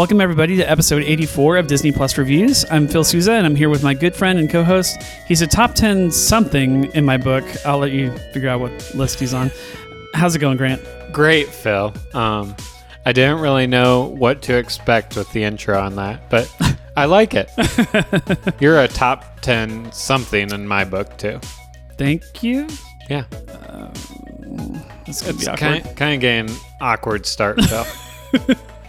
Welcome, everybody, to episode 84 of Disney Plus Reviews. I'm Phil Souza, and I'm here with my good friend and co host. He's a top 10 something in my book. I'll let you figure out what list he's on. How's it going, Grant? Great, Phil. Um, I didn't really know what to expect with the intro on that, but I like it. You're a top 10 something in my book, too. Thank you. Yeah. Could It's kind, kind of getting awkward start, Phil.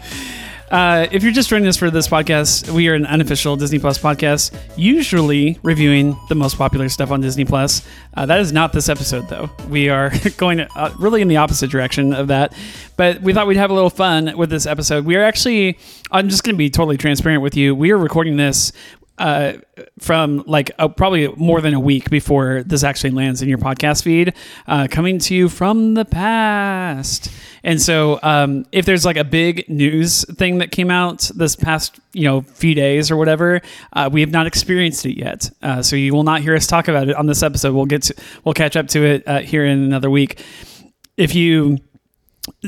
Uh, if you're just joining us for this podcast, we are an unofficial Disney Plus podcast, usually reviewing the most popular stuff on Disney Plus. Uh, that is not this episode, though. We are going uh, really in the opposite direction of that. But we thought we'd have a little fun with this episode. We are actually, I'm just going to be totally transparent with you. We are recording this uh, from like probably more than a week before this actually lands in your podcast feed, uh, coming to you from the past. And so, um, if there's like a big news thing that came out this past, you know, few days or whatever, uh, we have not experienced it yet. Uh, so you will not hear us talk about it on this episode. We'll get to, we'll catch up to it uh, here in another week. If you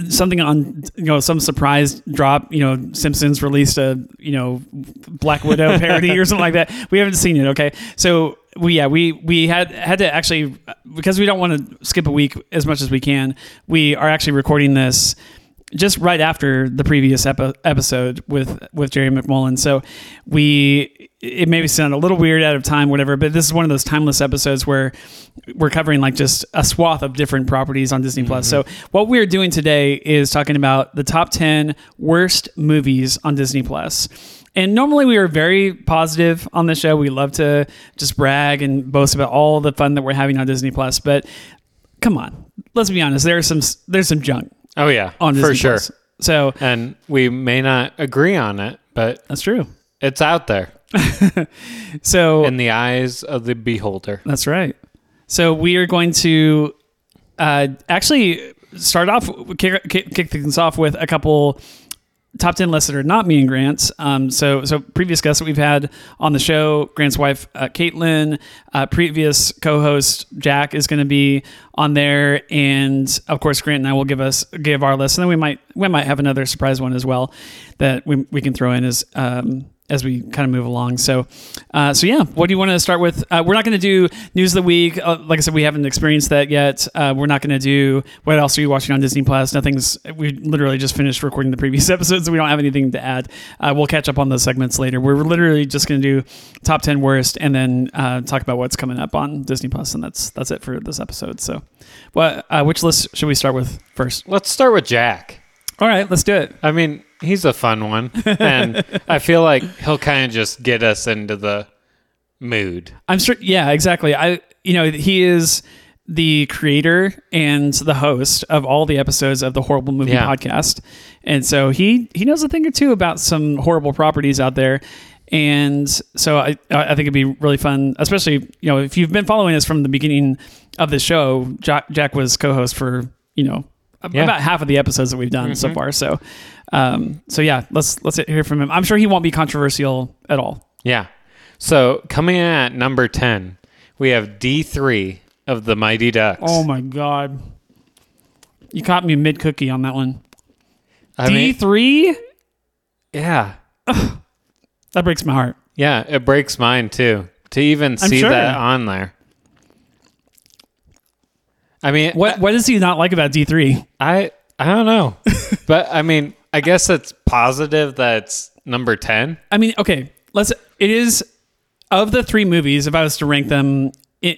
something on you know some surprise drop you know simpsons released a you know black widow parody or something like that. We haven't seen it okay? So we yeah we we had had to actually because we don't want to skip a week as much as we can we are actually recording this just right after the previous epi- episode with with Jerry McMullen. So we it maybe sound a little weird out of time, whatever. But this is one of those timeless episodes where we're covering like just a swath of different properties on Disney Plus. So mm-hmm. what we're doing today is talking about the top ten worst movies on Disney Plus. And normally we are very positive on the show. We love to just brag and boast about all the fun that we're having on Disney Plus. But come on, let's be honest. There's some there's some junk Oh, yeah. on Disney for sure. Plus. So And we may not agree on it, but that's true. it's out there So in the eyes of the beholder. that's right. So we are going to uh, actually start off kick, kick, kick things off with a couple top 10 lists that are not me and Grant's. Um, so, so previous guests that we've had on the show, Grant's wife, uh, Caitlin, uh, previous co-host Jack is going to be on there. And of course, Grant and I will give us, give our list. And then we might, we might have another surprise one as well that we, we can throw in as, um, as we kind of move along. So, uh, so yeah, what do you want to start with? Uh, we're not going to do news of the week. Uh, like I said, we haven't experienced that yet. Uh, we're not going to do what else are you watching on Disney Plus? Nothing's. We literally just finished recording the previous episodes, so we don't have anything to add. Uh, we'll catch up on those segments later. We're literally just going to do top ten worst, and then uh, talk about what's coming up on Disney Plus, and that's that's it for this episode. So, what? Uh, which list should we start with first? Let's start with Jack. All right, let's do it. I mean, he's a fun one. And I feel like he'll kind of just get us into the mood. I'm sure. Yeah, exactly. I, you know, he is the creator and the host of all the episodes of the Horrible Movie Yeah. podcast, and so he he knows a thing or two about some horrible properties out there. And so I I think it'd be really fun, especially you know if you've been following us from the beginning of the show. Jack, Jack was co-host for you know Yeah. about half of the episodes that we've done so far. So, um, so yeah, let's let's hear from him. I'm sure he won't be controversial at all. Yeah. So coming in at number 10, we have D3 of the Mighty Ducks. Oh my god. You caught me mid cookie on that one. D three. yeah. That breaks my heart. Yeah, it breaks mine too to even see sure. that on there. I mean, What what does he not like about D three? I I don't know, but I mean, I guess it's positive that it's number 10. I mean, okay, let's. It is of the three movies. If I was to rank them in,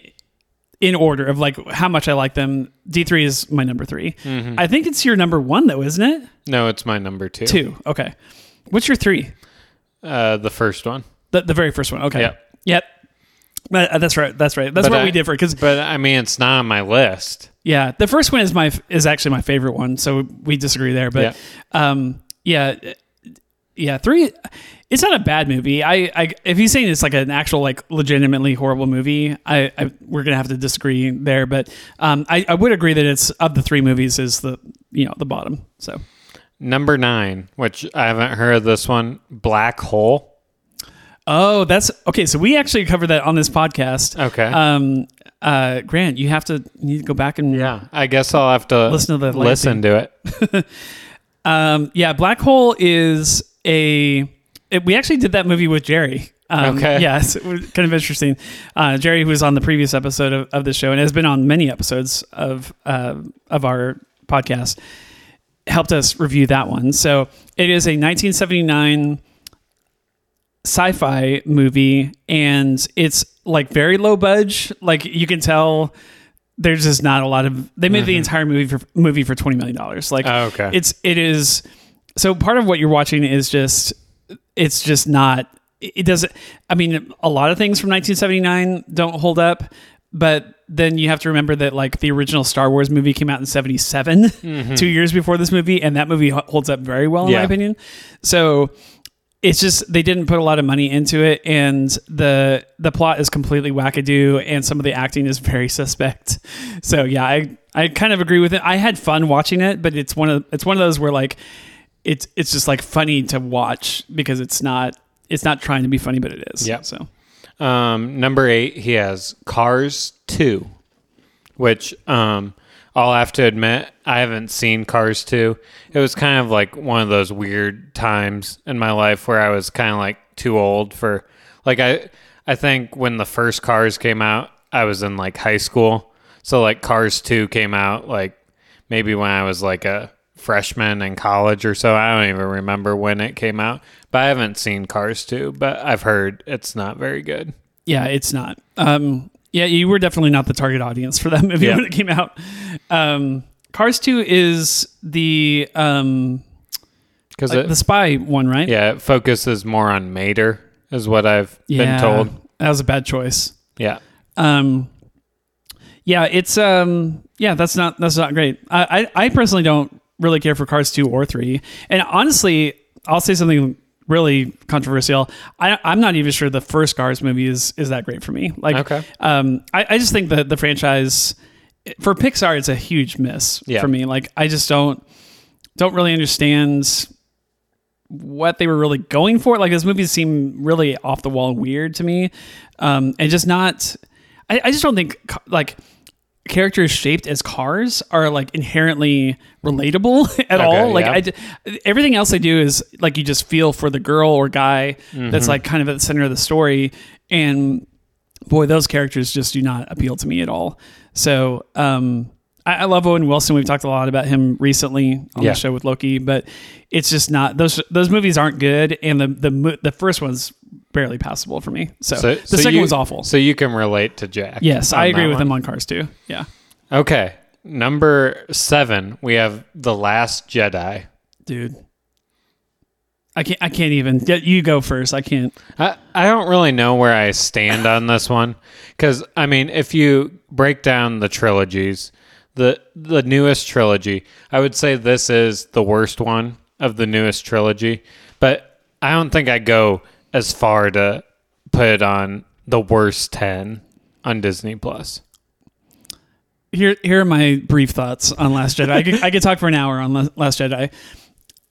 in order of like how much I like them, D three is my number 3 Mm-hmm. I think it's your number one though, isn't it? No, it's my number two. Two. Okay. What's your three? Uh, the first one. The the very first one. Okay. Yep. Yep. Uh, that's right. That's right. That's But what I- we differ because But I mean, it's not on my list. Yeah, the first one is my is actually my favorite one, so we disagree there. But um, yeah, yeah, three. It's not a bad movie. I, I if he's saying it's like an actual like legitimately horrible movie, I, I we're gonna have to disagree there. But um, I, I would agree that it's of the three movies is the you know the bottom. So Number nine, which I haven't heard of this one, Black Hole. Oh, that's okay. So we actually covered that on this podcast. Okay. Um, uh, Grant, you have to you need to go back and yeah, I guess I'll have to Listen to the listen to it. Um, yeah, Black Hole is a. It, we actually did that movie with Jerry. Um, Okay. Was kind of interesting. Uh, Jerry, who was on the previous episode of, of this show and has been on many episodes of uh, of our podcast, helped us review that one. So it is a 1979 sci-fi movie, and it's like very low budge. Like you can tell. There's just not a lot of. They made the mm-hmm. entire movie for movie for twenty million dollars. Like Oh, okay. it's it is so part of what you're watching is just it's just not it doesn't i mean a lot of things from 1979 don't hold up but then you have to remember that like the original star wars movie came out in 77 mm-hmm. two years before this movie and that movie holds up very well in my opinion so it's just they didn't put a lot of money into it and the the plot is completely wackadoo and some of the acting is very suspect. So yeah i i kind of agree with it. I had fun watching it but it's one of it's one of those where like it's it's just like funny to watch because it's not it's not trying to be funny but it is Yeah. so. Um, number eight, he has Cars 2, which um, I'll have to admit, I haven't seen Cars 2. It was kind of like one of those weird times in my life where I was kind of like too old for, like, I, I think when the first Cars came out, I was in like high school. So, like, Cars 2 came out like maybe when I was like a freshman in college or so. I don't even remember when it came out, but I haven't seen Cars 2, but I've heard it's not very good. yeah it's not um yeah you were definitely not the target audience for that movie Yeah. when it came out um cars 2 is the um Because like the spy one right yeah, it focuses more on Mater, is what I've been told. that was a bad choice Yeah. Um, yeah, it's um, yeah, that's not that's not great. I I, I personally don't really care for Cars two or three, and honestly, I'll say something really controversial. I I'm not even sure the first Cars movie is is that great for me. Like, Okay. um, I I just think that the franchise for Pixar it's a huge miss Yeah. for me. Like, I just don't don't really understand what they were really going for. Like those movies seem really off the wall weird to me, um, and just not. I, I just don't think like characters shaped as cars are like inherently relatable at all. Like yeah. I, d- everything else they do is like you just feel for the girl or guy that's like kind of at the center of the story, and boy, those characters just do not appeal to me at all. So, um, I, I love Owen Wilson. We've talked a lot about him recently on Yeah. the show with Loki, but it's just not those those movies aren't good, and the the the first one's barely passable for me. So, So, the so second you- one's awful. So you can relate to Jack. yes, I agree with one. him on Cars too. Yeah, Okay. Number seven, we have The Last Jedi. dude. I can't. I can't even. You go first. I can't. I, I don't really know where I stand on this one because I mean, if you break down the trilogies, the the newest trilogy, I would say this is the worst one of the newest trilogy. But I don't think I go as far to put it on the worst ten on Disney Plus. Here, here are my brief thoughts on Last Jedi. I could, I could talk for an hour on Last Jedi.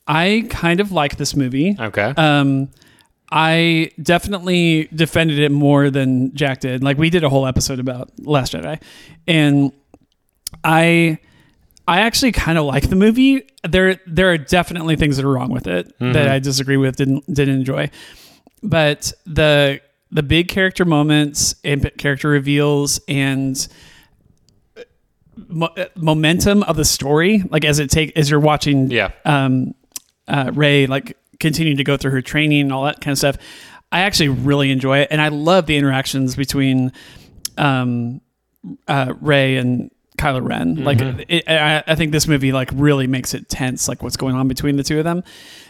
I kind of like this movie. Okay. Um, I definitely defended it more than Jack did. Like we did a whole episode about Last Jedi, and I, I actually kind of like the movie. There, there are definitely things that are wrong with it that I disagree with. Didn't didn't enjoy, but the the big character moments and character reveals and mo- uh, momentum of the story, like as it take as you're watching, Yeah. um, uh, Rey like continuing to go through her training and all that kind of stuff. I actually really enjoy it, and I love the interactions between um, uh, Rey and Kylo Ren. Like, it, I, I think this movie like really makes it tense, like what's going on between the two of them.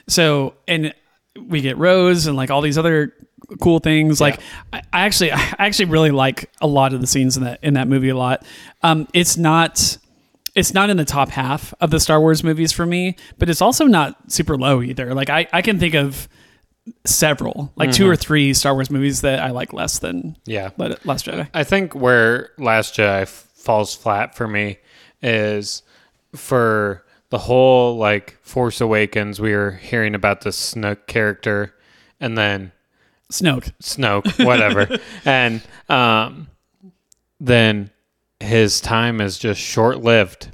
So, and we get Rose and like all these other cool things. Like, I, I actually, I actually really like a lot of the scenes in that in that movie a lot. Um, it's not. It's not in the top half of the Star Wars movies for me, but it's also not super low either. Like I, I can think of several, like two or three Star Wars movies that I like less than Yeah. Last Jedi. I think where Last Jedi f- falls flat for me is for the whole like Force Awakens. We were hearing about the Snoke character, and then Snoke. Snoke, whatever, and um, then his time is just short lived.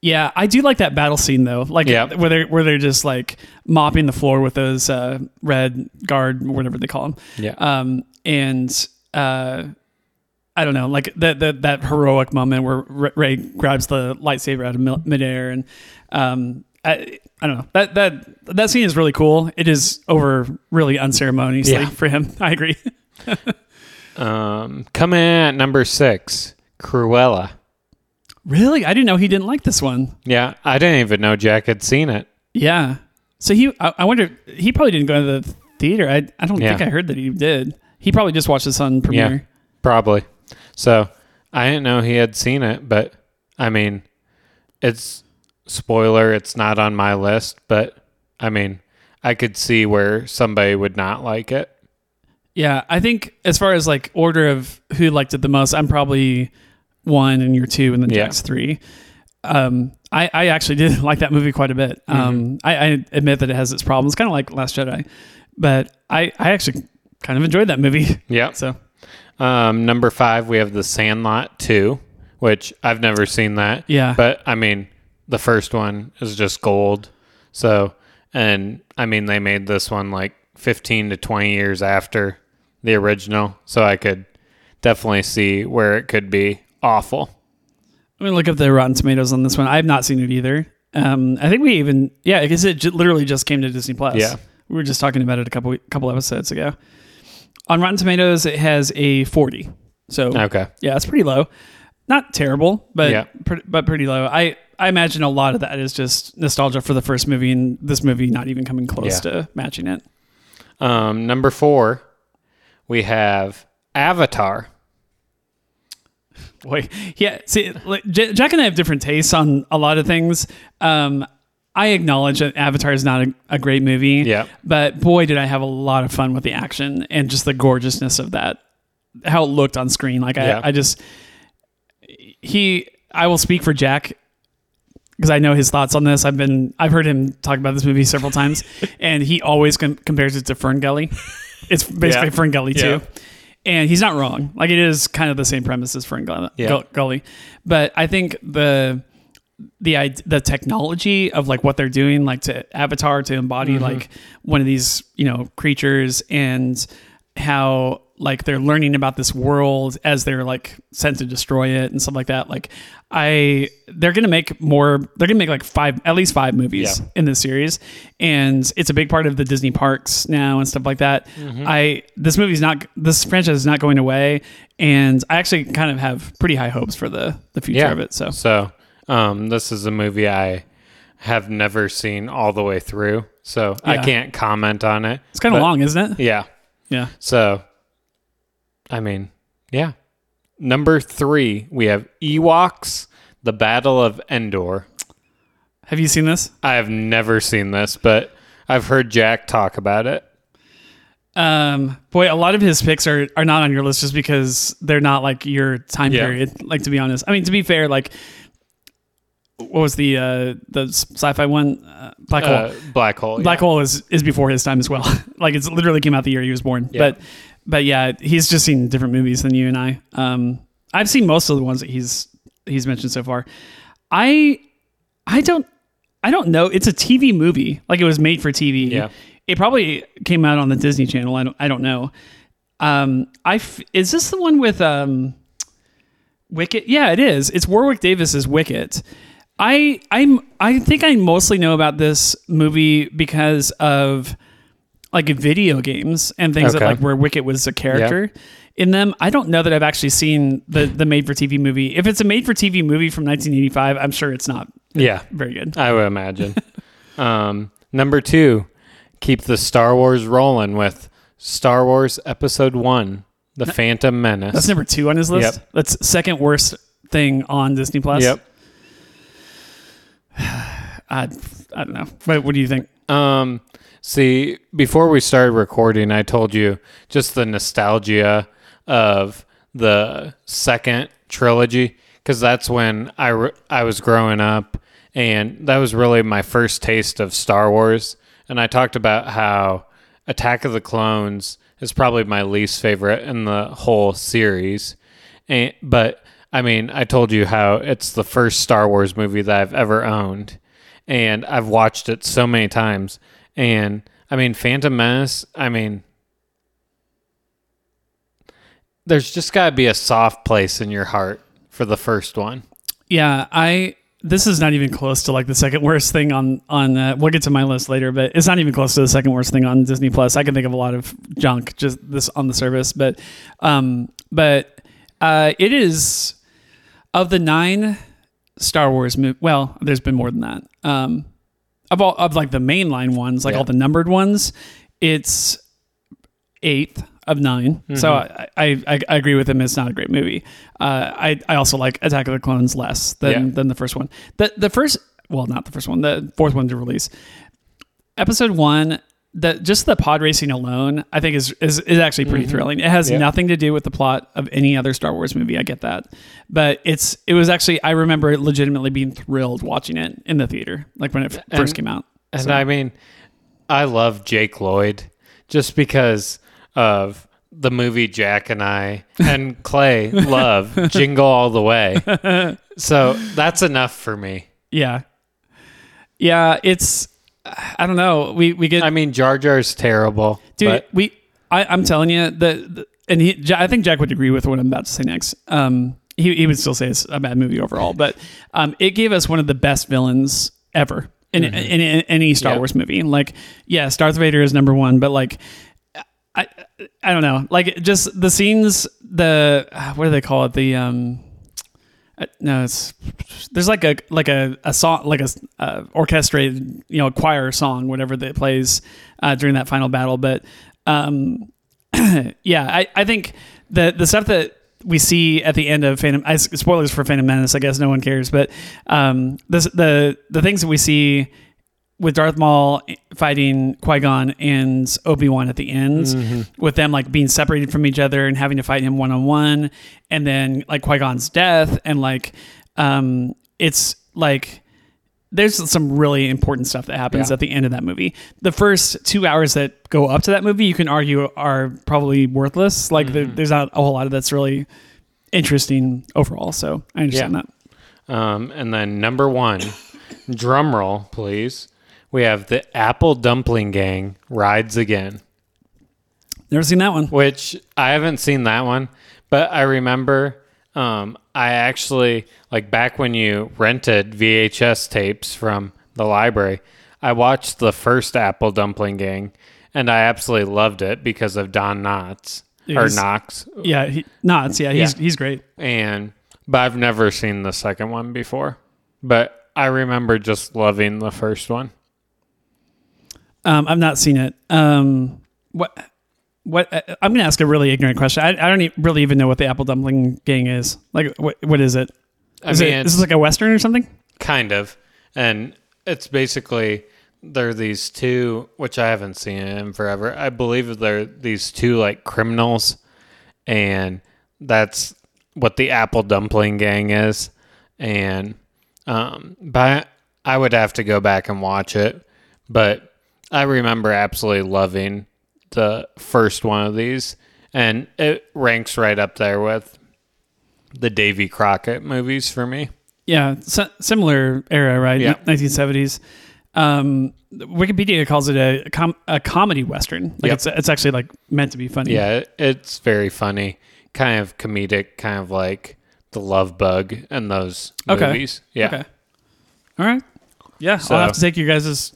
Yeah, I do like that battle scene though. Like Yeah. where they're where they're just like mopping the floor with those uh, red guard, whatever they call them. Yeah. Um, and uh, I don't know, like that that that heroic moment where Rey- grabs the lightsaber out of midair, and um, I I don't know that that that scene is really cool. It is over really unceremoniously Yeah. for him. I agree. Um, coming in at number six, Cruella. really, I didn't know he didn't like this one. Yeah, I didn't even know Jack had seen it. Yeah. So he, I, I wonder, he probably didn't go to the theater. I, I don't Yeah. think I heard that he did. He probably just watched this on premiere. Yeah, probably. So I didn't know he had seen it, but I mean, it's spoiler. It's not on my list, but I mean, I could see where somebody would not like it. Yeah, I think as far as like order of who liked it the most, I'm probably one and you're two, and then Yeah. Jack's three. Um, I, I actually did like that movie quite a bit. Mm-hmm. Um, I, I admit that it has its problems, kind of like Last Jedi, but I, I actually kind of enjoyed that movie. Yeah. So Um, number five, we have The Sandlot two, which I've never seen that. Yeah. But I mean, the first one is just gold. So, and I mean, they made this one like 15 to 20 years after the original. So I could definitely see where it could be awful. I'm gonna look up the Rotten Tomatoes on this one. I have not seen it either. Um, I think we even yeah, because it j- literally just came to Disney Plus. Yeah. we were just talking about it a couple couple episodes ago. On Rotten Tomatoes, it has a 40. So Okay. yeah, it's pretty low. Not terrible, but Yeah. pre- but pretty low. I I imagine a lot of that is just nostalgia for the first movie, and this movie not even coming close Yeah. to matching it. Um, number four, we have Avatar. Boy, yeah. See, like, J- Jack and I have different tastes on a lot of things. Um, I acknowledge that Avatar is not a, a great movie. Yeah. But boy, did I have a lot of fun with the action and just the gorgeousness of that, how it looked on screen. Like Yeah. I, I just he. I will speak for Jack because I know his thoughts on this. I've been I've heard him talk about this movie several times, and he always com- compares it to FernGully. It's basically Yeah. FernGully Yeah. too. And he's not wrong. Like it is kind of the same premise as FernGully, Yeah. Gully. But I think the the the technology of like what they're doing, like to Avatar to embody Mm-hmm. like one of these you know creatures, and how like they're learning about this world as they're like sent to destroy it and stuff like that. Like I, they're gonna make more. They're gonna make like five, at least five movies Yeah. in this series, and it's a big part of the Disney parks now and stuff like that. Mm-hmm. I this movie's not this franchise is not going away, and I actually kind of have pretty high hopes for the the future Yeah. of it. So So, um, this is a movie I have never seen all the way through, so I can't comment on it. it's kind of long, isn't it? Yeah. Yeah. So, I mean, yeah. Number three, we have Ewoks: The Battle of Endor. Have you seen this? I have never seen this, but I've heard Jack talk about it. Um, boy, a lot of his picks are, are not on your list just because they're not like your time Yeah. period. Like to be honest, I mean to be fair, like what was the uh the sci-fi one? Uh, Black Hole. Uh, Black Hole. Black yeah. Hole is is before his time as well. like it's literally came out the year he was born. Yeah. But but yeah, he's just seen different movies than you and I. Um, I've seen most of the ones that he's he's mentioned so far. I I don't I don't know. It's a TV movie. Like it was made for TV. Yeah. It probably came out on the Disney Channel. I don't I don't know. Um, I f- is this the one with um, Wicket? Yeah, it is. It's Warwick Davis's Wicket. I I'm I think I mostly know about this movie because of like video games and things that like where Wicket was a character in them. I don't know that I've actually seen the the made for TV movie. If it's a made for TV movie from 1985, I'm sure it's not Yeah, very good. I would imagine. um, number two, keep the Star Wars rolling with Star Wars Episode One: The Phantom Menace. That's number two on his list. Yep. That's second worst thing on Disney Plus. Yep. I, I don't know. What, what do you think? Um, see, before we started recording, I told you just the nostalgia of the second trilogy because that's when I, re- I was growing up, and that was really my first taste of Star Wars. And I talked about how Attack of the Clones is probably my least favorite in the whole series. And, but I mean, I told you how it's the first Star Wars movie that I've ever owned, and I've watched it so many times. And I mean, Phantom Menace. I mean, there's just got to be a soft place in your heart for the first one. Yeah, I. This is not even close to like the second worst thing on on. Uh, we'll get to my list later, but it's not even close to the second worst thing on Disney Plus. I can think of a lot of junk just this on the service, but um, but uh, it is of the nine Star Wars movies. Well, there's been more than that. Um, of all of like the mainline ones, like Yeah. all the numbered ones, it's eighth of 9 So I, I I I agree with him. It's not a great movie. Uh, I I also like Attack of the Clones less than Yeah. than the first one. The the first well not the first one the fourth one to release. Episode one. The, just the pod racing alone, I think is is, is actually pretty mm-hmm. thrilling. It has Yeah. nothing to do with the plot of any other Star Wars movie. I get that, but it's it was actually I remember legitimately being thrilled watching it in the theater, like when it f- first came out. And So- I mean, I love Jake Lloyd just because of the movie Jack and I and Clay love Jingle All the Way. So that's enough for me. Yeah. Yeah, it's I don't know. We we get I mean, Jar Jar's terrible. dude, but we I I'm telling you the, the and he I think Jack would agree with what I'm about to say next. Um he he would still say it's a bad movie overall, but um it gave us one of the best villains ever in in, in, any Star Yep. Wars movie. Like yes, Darth Vader is number 1, but like I I don't know. Like just the scenes the what do they call it? The um uh, no, it's there's like a like a, a song like a uh, orchestrated you know choir song whatever that plays uh, during that final battle. But um, yeah, I, I think the the stuff that we see at the end of Phantom I, spoilers for Phantom Menace. I guess no one cares, but um, the the things that we see with Darth Maul fighting Qui Gon and Obi Wan at the end, with them like being separated from each other and having to fight him one on one, and then like Qui Gon's death, and like um, it's like there's some really important stuff that happens Yeah. at the end of that movie. The first two hours that go up to that movie, you can argue are probably worthless. Like there, there's not a whole lot of that's really interesting overall. So I understand Yeah. that. Um, and then number one, drum roll, please. We have the Apple Dumpling Gang rides again, Never seen that one. which I haven't seen that one, but I remember um, I actually like back when you rented VHS tapes from the library. I watched the first Apple Dumpling Gang, and I absolutely loved it because of Don Knotts or Knox, Yeah, he, Knots. Yeah, he's Yeah. he's great. and but I've never seen the second one before. But I remember just loving the first one. Um, I've not seen it. Um, what? What? uh, I'm going to ask a really ignorant question. I, I don't really even know what the Apple Dumpling Gang is. Like, what? What is it? I Is mean, it? Is this like a western or something? kind of, and it's basically there are these two, which I haven't seen in forever. I believe they're these two like criminals, and that's what the Apple Dumpling Gang is. And um, but I would have to go back and watch it, but I remember absolutely loving the first one of these, and it ranks right up there with the Davy Crockett movies for me. Yeah, si- similar era, right? Yeah. 1970s. Um, Wikipedia calls it a, com- a comedy western. Like Yep. it's it's actually like meant to be funny. Yeah, it's very funny, kind of comedic, kind of like the Love Bug and those Okay. movies. Yeah, Okay. All right. Yeah, So- I'll have to take you guys'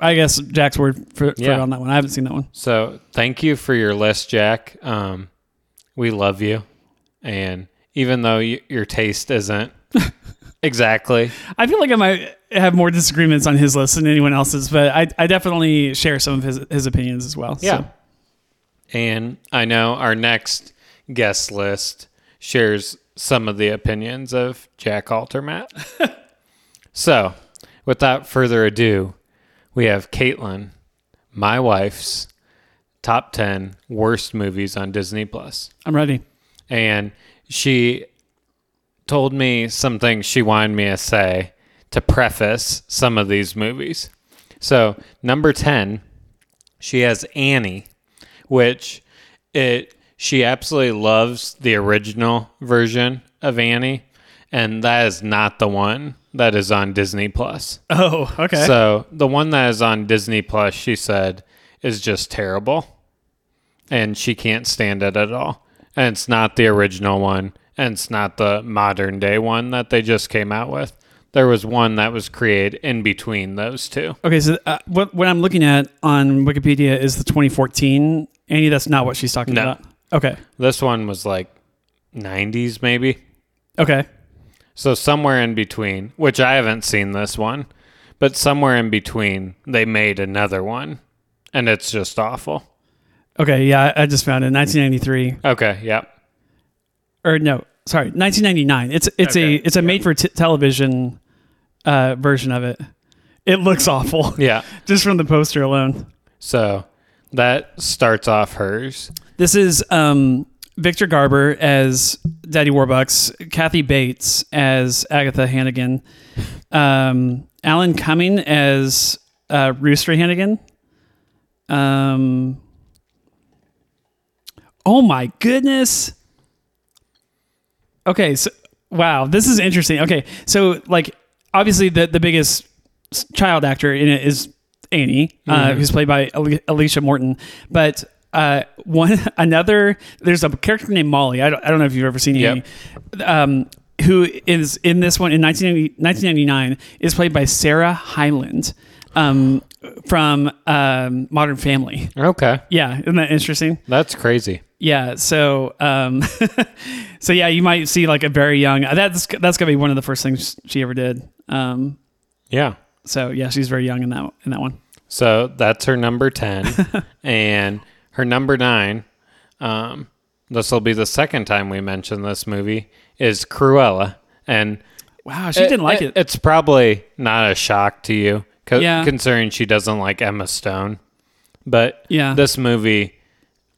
I guess Jack's word for, for Yeah. on that one. I haven't seen that one. So thank you for your list, Jack. Um, we love you, and even though y- your taste isn't exactly, I feel like I might have more disagreements on his list than anyone else's, but I, I definitely share some of his his opinions as well. yeah. So, And I know our next guest list shares some of the opinions of Jack Altermat. so, without further ado, we have Caitlin, my wife's top 10 worst movies on Disney Plus. I'm ready. and she told me something she wanted me to say to preface some of these movies. So, number 10, she has Annie, which it she absolutely loves the original version of Annie, and that is not the one that is on Disney Plus. Oh, okay. So the one that is on Disney Plus, she said, is just terrible, and she can't stand it at all. And it's not the original one, and it's not the modern day one that they just came out with. There was one that was created in between those two. okay, so uh, what what I'm looking at on Wikipedia is the 2014 Annie. That's not what she's talking No. about. Okay. This one was like 90s, maybe. Okay. So somewhere in between, which I haven't seen this one, but somewhere in between, they made another one, and it's just awful. Okay. Yeah, I I just found it. 1993. Okay, yep. or no, sorry, 1999. It's it's a it's a made for t- television uh, version of it. It looks awful Yeah. just from the poster alone. So that starts off hers. This is um, Victor Garber as Daddy Warbucks, Kathy Bates as Agatha Hannigan, um, Alan Cumming as uh, Rooster Hannigan. Um, oh my goodness. Okay, so wow, this is interesting. Okay, so like obviously the the biggest child actor in it is Annie, uh, who's played by Alicia Morton, but uh, one another there's a character named Molly. I don't, I don't know if you've ever seen Yep. Annie. Um, who is in this one in 1990 1999 is played by Sarah Hyland um, from um, Modern Family. Okay. Yeah, isn't that interesting? That's crazy. Yeah. So, um, so yeah, you might see like a very young. That's that's gonna be one of the first things she ever did. Um, Yeah. so yeah, she's very young in that in that one. So that's her number 10. and her number nine, um, this will be the second time we mention this movie, is Cruella. And Wow, she didn't like it. It's probably not a shock to you, co- Yeah. considering she doesn't like Emma Stone. But Yeah. this movie,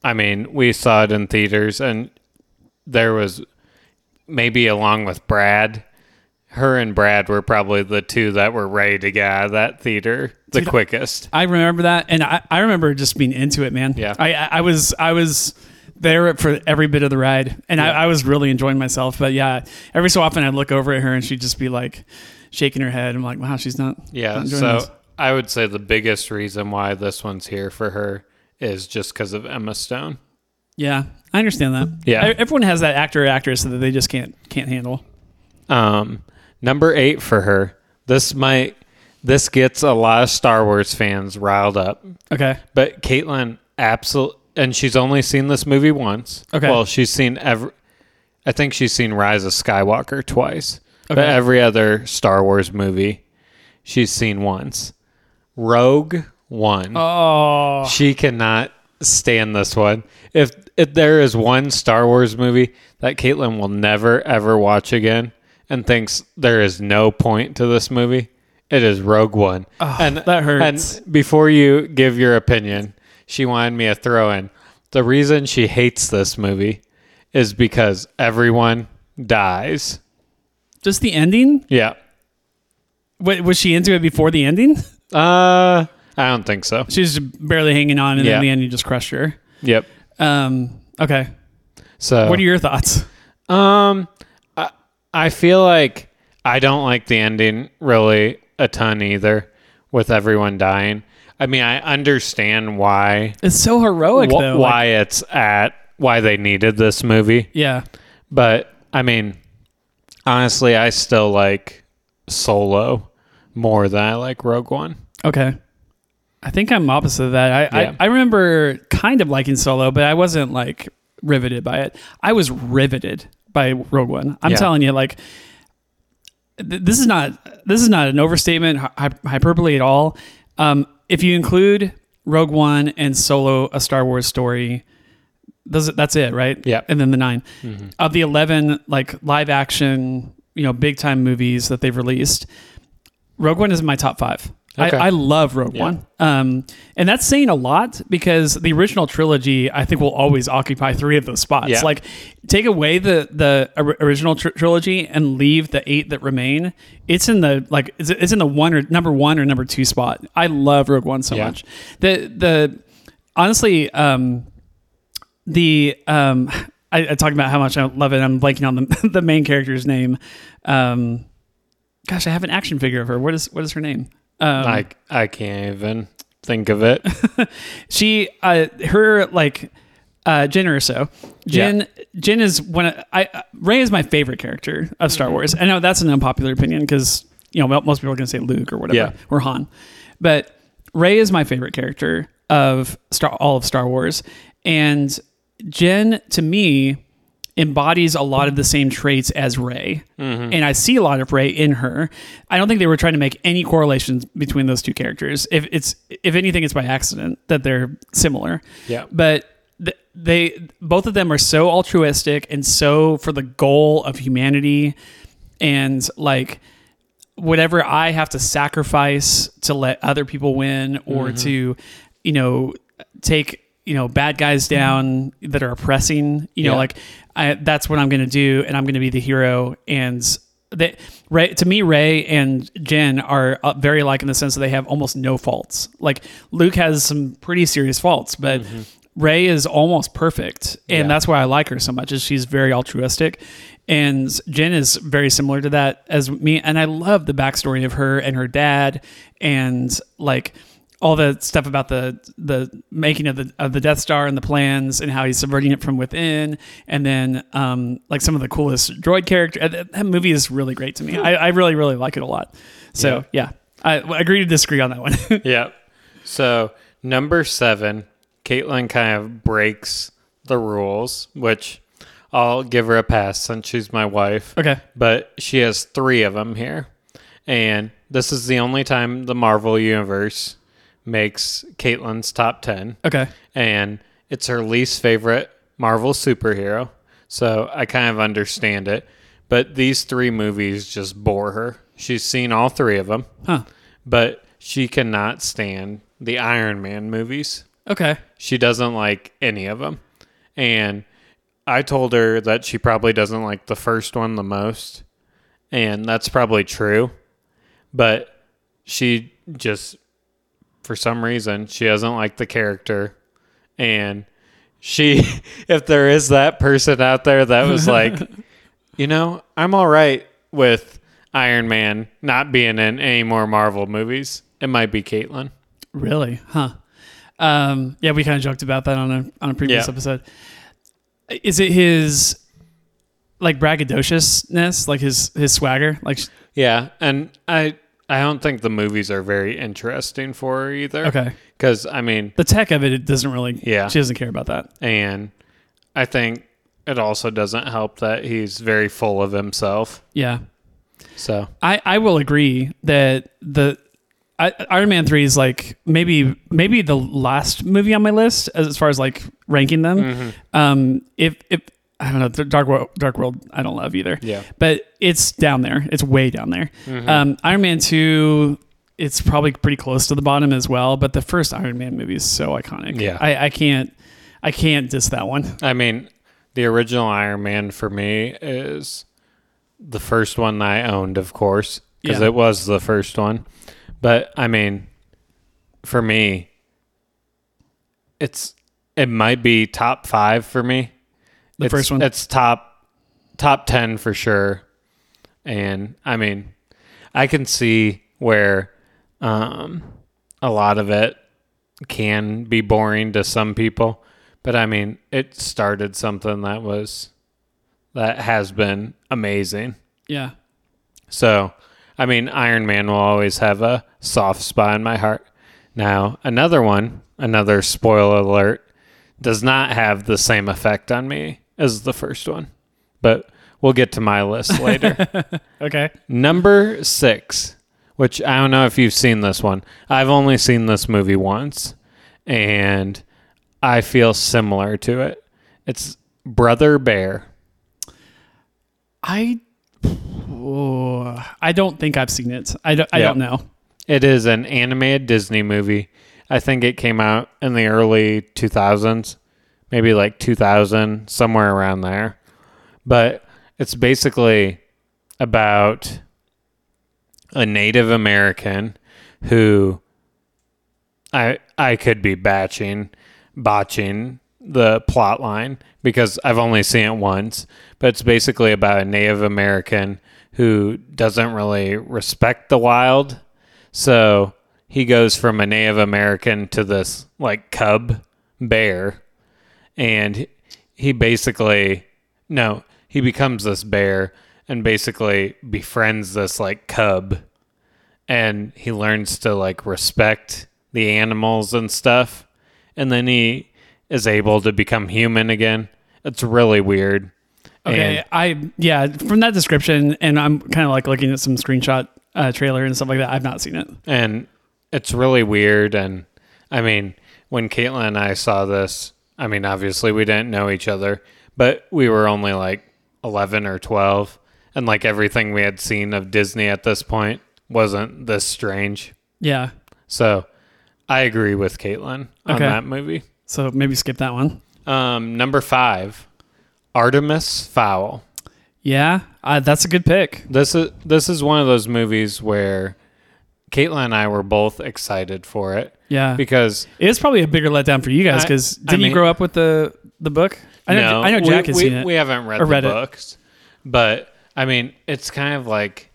I mean, we saw it in theaters, and there was maybe along with Brad, her and Brad were probably the two that were ready to get out of that theater the Dude, quickest. I remember that, and I, I remember just being into it, man. Yeah. I, I was I was there for every bit of the ride, and I, I was really enjoying myself. But yeah, every so often I'd look over at her, and she'd just be like shaking her head. I'm like, wow, she's not. Yeah, not so this. I would say the biggest reason why this one's here for her is just because of Emma Stone. yeah, I understand that. Yeah. I- everyone has that actor or actress that they just can't can't handle. Um, number eight for her. This might this gets a lot of Star Wars fans riled up. Okay. But Caitlin absolutely, and she's only seen this movie once. Okay. Well, she's seen every. I think she's seen Rise of Skywalker twice. But Okay. every other Star Wars movie, she's seen once. Rogue One. Oh, She cannot stand this one. If if there is one Star Wars movie that Caitlin will never ever watch again and thinks there is no point to this movie, it is Rogue One. and that hurts. And before you give your opinion, she wanted me to throw in the reason she hates this movie is because everyone dies. just the ending. Yeah. Wa- was she into it before the ending? Uh I don't think so. She's barely hanging on, and then Yeah. in the end, you just crushed her. Yep. Um. Okay. So What are your thoughts? Um, I, I feel like I don't like the ending really a ton either, with everyone dying. I mean, I understand why It's so heroic, wh- though. like- why it's at why they needed this movie, yeah. but I mean, honestly, I still like Solo more than I like Rogue One. Okay. I think I'm opposite of that. I, Yeah. I, I remember kind of liking Solo, but I wasn't like riveted by it. I was riveted by Rogue One. I'm Yeah. telling you, like, th- this is not this is not an overstatement, hy- hyperbole at all. Um, if you include Rogue One and Solo, a Star Wars story, those, that's it, right? Yeah. And then the 9 of the eleven like live action, you know, big time movies that they've released. Rogue One is in my top five. Okay. I, I love Rogue Yeah. One, um, and that's saying a lot because the original trilogy, I think, will always occupy three of those spots. Yeah. Like, take away the the original tr- trilogy and leave the eight that remain. It's in the like it's, it's in the one or number one or number two spot. I love Rogue One so Yeah. much. The the honestly, um, the um, I, I talked about how much I love it. I'm blanking on the the main character's name. Um, gosh, I have an action figure of her. What is what is her name? Um, I I can't even think of it. she uh her like uh Jyn Erso. Jyn Jin is one of I Rey is my favorite character of Star Wars. I know that's an unpopular opinion because you know most people are going to say Luke or whatever Yeah. or Han, but Rey is my favorite character of Star all of Star Wars, and Jyn to me embodies a lot of the same traits as Rey, mm-hmm. and I see a lot of Rey in her. I don't think they were trying to make any correlations between those two characters. If it's if anything, it's by accident that they're similar. Yeah. but th- they both of them are so altruistic and so for the goal of humanity, and like whatever I have to sacrifice to let other people win or mm-hmm. to, you know, take, you know, bad guys down that are oppressing, you know, Yeah. like I, that's what I'm going to do. And I'm going to be the hero. And they, Rey, to me, Rey and Jyn are uh, very alike in the sense that they have almost no faults. Like Luke has some pretty serious faults, but Rey is almost perfect. And Yeah. that's why I like her so much is she's very altruistic. And Jyn is very similar to that as me. And I love the backstory of her and her dad and like all the stuff about the the making of the of the Death Star and the plans and how he's subverting it from within. And then um like some of the coolest droid character. uh, That, movie is really great to me. I, I really, really like it a lot. So yeah. I, I agree to disagree on that one. yeah. So number seven, Caitlin kind of breaks the rules, which I'll give her a pass since she's my wife. okay. But she has three of them here. And this is the only time the Marvel Universe makes Caitlin's top 10. Okay. And it's her least favorite Marvel superhero. So I kind of understand it. But these three movies just bore her. She's seen all three of them, Huh. but she cannot stand the Iron Man movies. Okay. She doesn't like any of them. And I told her that she probably doesn't like the first one the most. And that's probably true. But she just, for some reason, she doesn't like the character. And she, if there is that person out there that was like, you know, I'm all right with Iron Man not being in any more Marvel movies, it might be Caitlin. Really? Huh. Um, yeah, we kind of joked about that on a on a previous Yeah. episode. Is it his like braggadociousness, like his his swagger? Like Yeah, and I I don't think the movies are very interesting for her either. okay, Because I mean, the tech of it, it doesn't really. Yeah. she doesn't care about that. and I think it also doesn't help that he's very full of himself. Yeah, So I I will agree that the. I, Iron Man three is like maybe maybe the last movie on my list as, as far as like ranking them. Mm-hmm. Um, if if I don't know, the Dark World, Dark World, I don't love either. Yeah. but it's down there. It's way down there. Mm-hmm. Um, Iron Man two, it's probably pretty close to the bottom as well. But the first Iron Man movie is so iconic. Yeah. I, I can't, I can't diss that one. I mean, the original Iron Man for me is the first one I owned, of course, because Yeah. it was the first one. But I mean, for me, it's it might be top five for me. The It's- first one? It's top top ten for sure. And I mean, I can see where um, a lot of it can be boring to some people, but I mean, it started something that was that has been amazing. Yeah, So I mean, Iron Man will always have a soft spot in my heart. Now, another one, another spoiler alert, does not have the same effect on me as the first one, but we'll get to my list later. Okay. Number six, which I don't know if you've seen this one. I've only seen this movie once, and I feel similar to it. It's Brother Bear. I oh, I don't think I've seen it. I don't, I don't know. It is an animated Disney movie. I think it came out in the early 2000s, maybe like 2000, somewhere around there. But it's basically about a Native American who I I could be batching botching the plot line because I've only seen it once, but it's basically about a Native American who doesn't really respect the wild. So he goes from a Native American to this like cub bear and he basically no, he becomes this bear and basically befriends this like cub and he learns to like respect the animals and stuff and then he is able to become human again it's really weird Okay, And- I yeah, from that description, and I'm kind of like looking at some screenshot uh, trailer and stuff like that. I've not seen it. and it's really weird and i mean when caitlin and i saw this i mean obviously we didn't know each other but we were only like 11 or 12 and like everything we had seen of disney at this point wasn't this strange Yeah, so i agree with caitlin on Okay. that movie so maybe skip that one. um, number five artemis fowl Yeah, uh, that's a good pick. This is this is one of those movies where Caitlin and I were both excited for it Yeah, because it is probably a bigger letdown for you guys because didn't mean- you grow up with the the book? I know. no, I know Jack we, has we, seen it. We haven't read the read it. books, but I mean, it's kind of like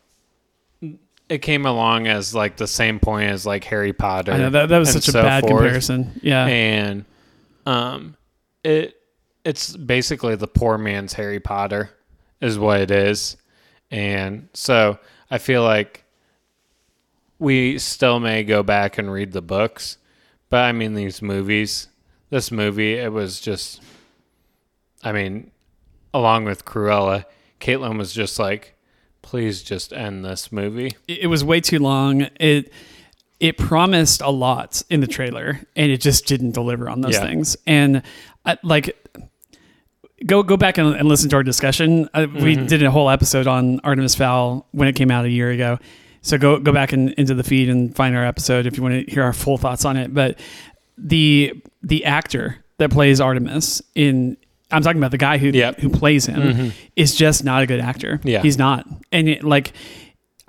it came along as like the same point as like Harry Potter. I know that that was such a so bad forth. comparison. Yeah, and um, it it's basically the poor man's Harry Potter is what it is, and so I feel like we still may go back and read the books, but I mean these movies. This movie, it was just, I mean, along with Cruella, Caitlin was just like, please just end this movie. it, was way too long. It it promised a lot in the trailer, and it just didn't deliver on those Yeah. things. And I, like, go go back and, and listen to our discussion. Uh, We Mm-hmm. did a whole episode on Artemis Fowl when it came out a year ago. So go go back and into the feed and find our episode if you want to hear our full thoughts on it. But the the actor that plays Artemis in I'm talking about the guy who Yep. who plays him is just not a good actor. Yeah. he's not, and it, like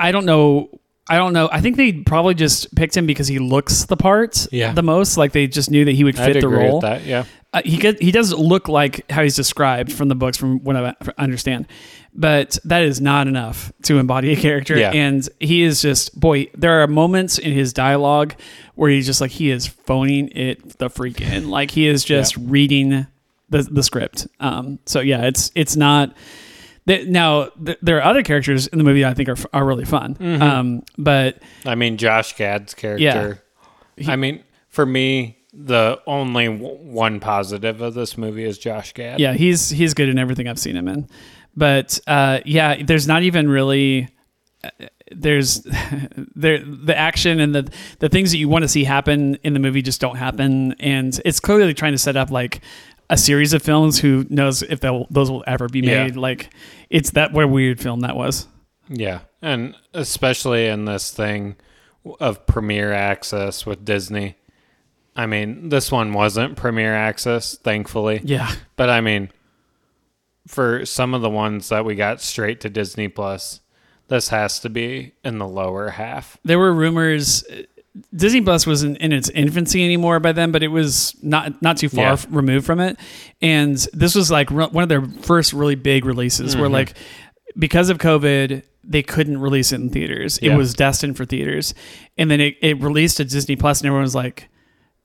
I don't know. I don't know. I think they probably just picked him because he looks the part Yeah. the most. Like they just knew that he would fit I'd the agree role. with that. Yeah. Uh, he get, he does look like how he's described from the books, from what I understand, but that is not enough to embody a character. Yeah. And he is just boy. There are moments in his dialogue where he's just like he is phoning it the freak in, like he is just reading the the script. Um. So yeah, it's it's not. Now th- there are other characters in the movie that I think are are really fun. Mm-hmm. Um. But I mean, Josh Gad's character. Yeah. I mean, for me, the only w- one positive of this movie is Josh Gad. Yeah, he's he's good in everything I've seen him in. But uh, yeah, there's not even really uh, there's there the action and the the things that you want to see happen in the movie just don't happen, and it's clearly trying to set up like a series of films. Who knows if those will ever be Yeah. made? Like it's that what a weird film that was. Yeah. And especially in this thing of premiere access with Disney. I mean, this one wasn't premiere access, thankfully. Yeah, But I mean, for some of the ones that we got straight to Disney Plus, this has to be in the lower half. there were rumors. Disney Plus wasn't in its infancy anymore by then, but it was not not too far Yeah. f- removed from it. And this was like re- one of their first really big releases, Mm-hmm. where like because of COVID, they couldn't release it in theaters. It Yeah. was destined for theaters, and then it, it released to Disney Plus, and everyone was like,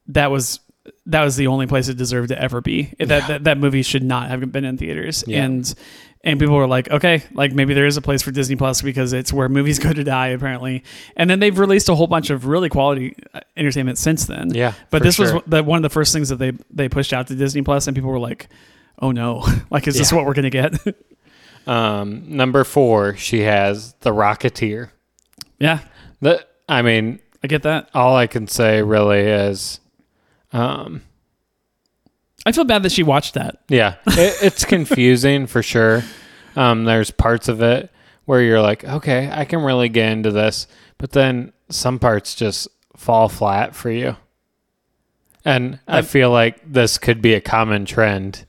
"That was." That was the only place it deserved to ever be. That, that that movie should not have been in theaters, Yeah. and and people were like, okay, like maybe there is a place for Disney Plus because it's where movies go to die, apparently. And then they've released a whole bunch of really quality uh, entertainment since then. Yeah, but this sure. was the, one of the first things that they they pushed out to Disney Plus, and people were like, oh no, like is this what we're gonna get? Um, number four, she has The Rocketeer. yeah, The, I mean, I get that. all I can say really is, um, I feel bad that she watched that. yeah, it, it's confusing for sure. Um, there's parts of it where you're like, okay, I can really get into this, but then some parts just fall flat for you. And I Um, feel like this could be a common trend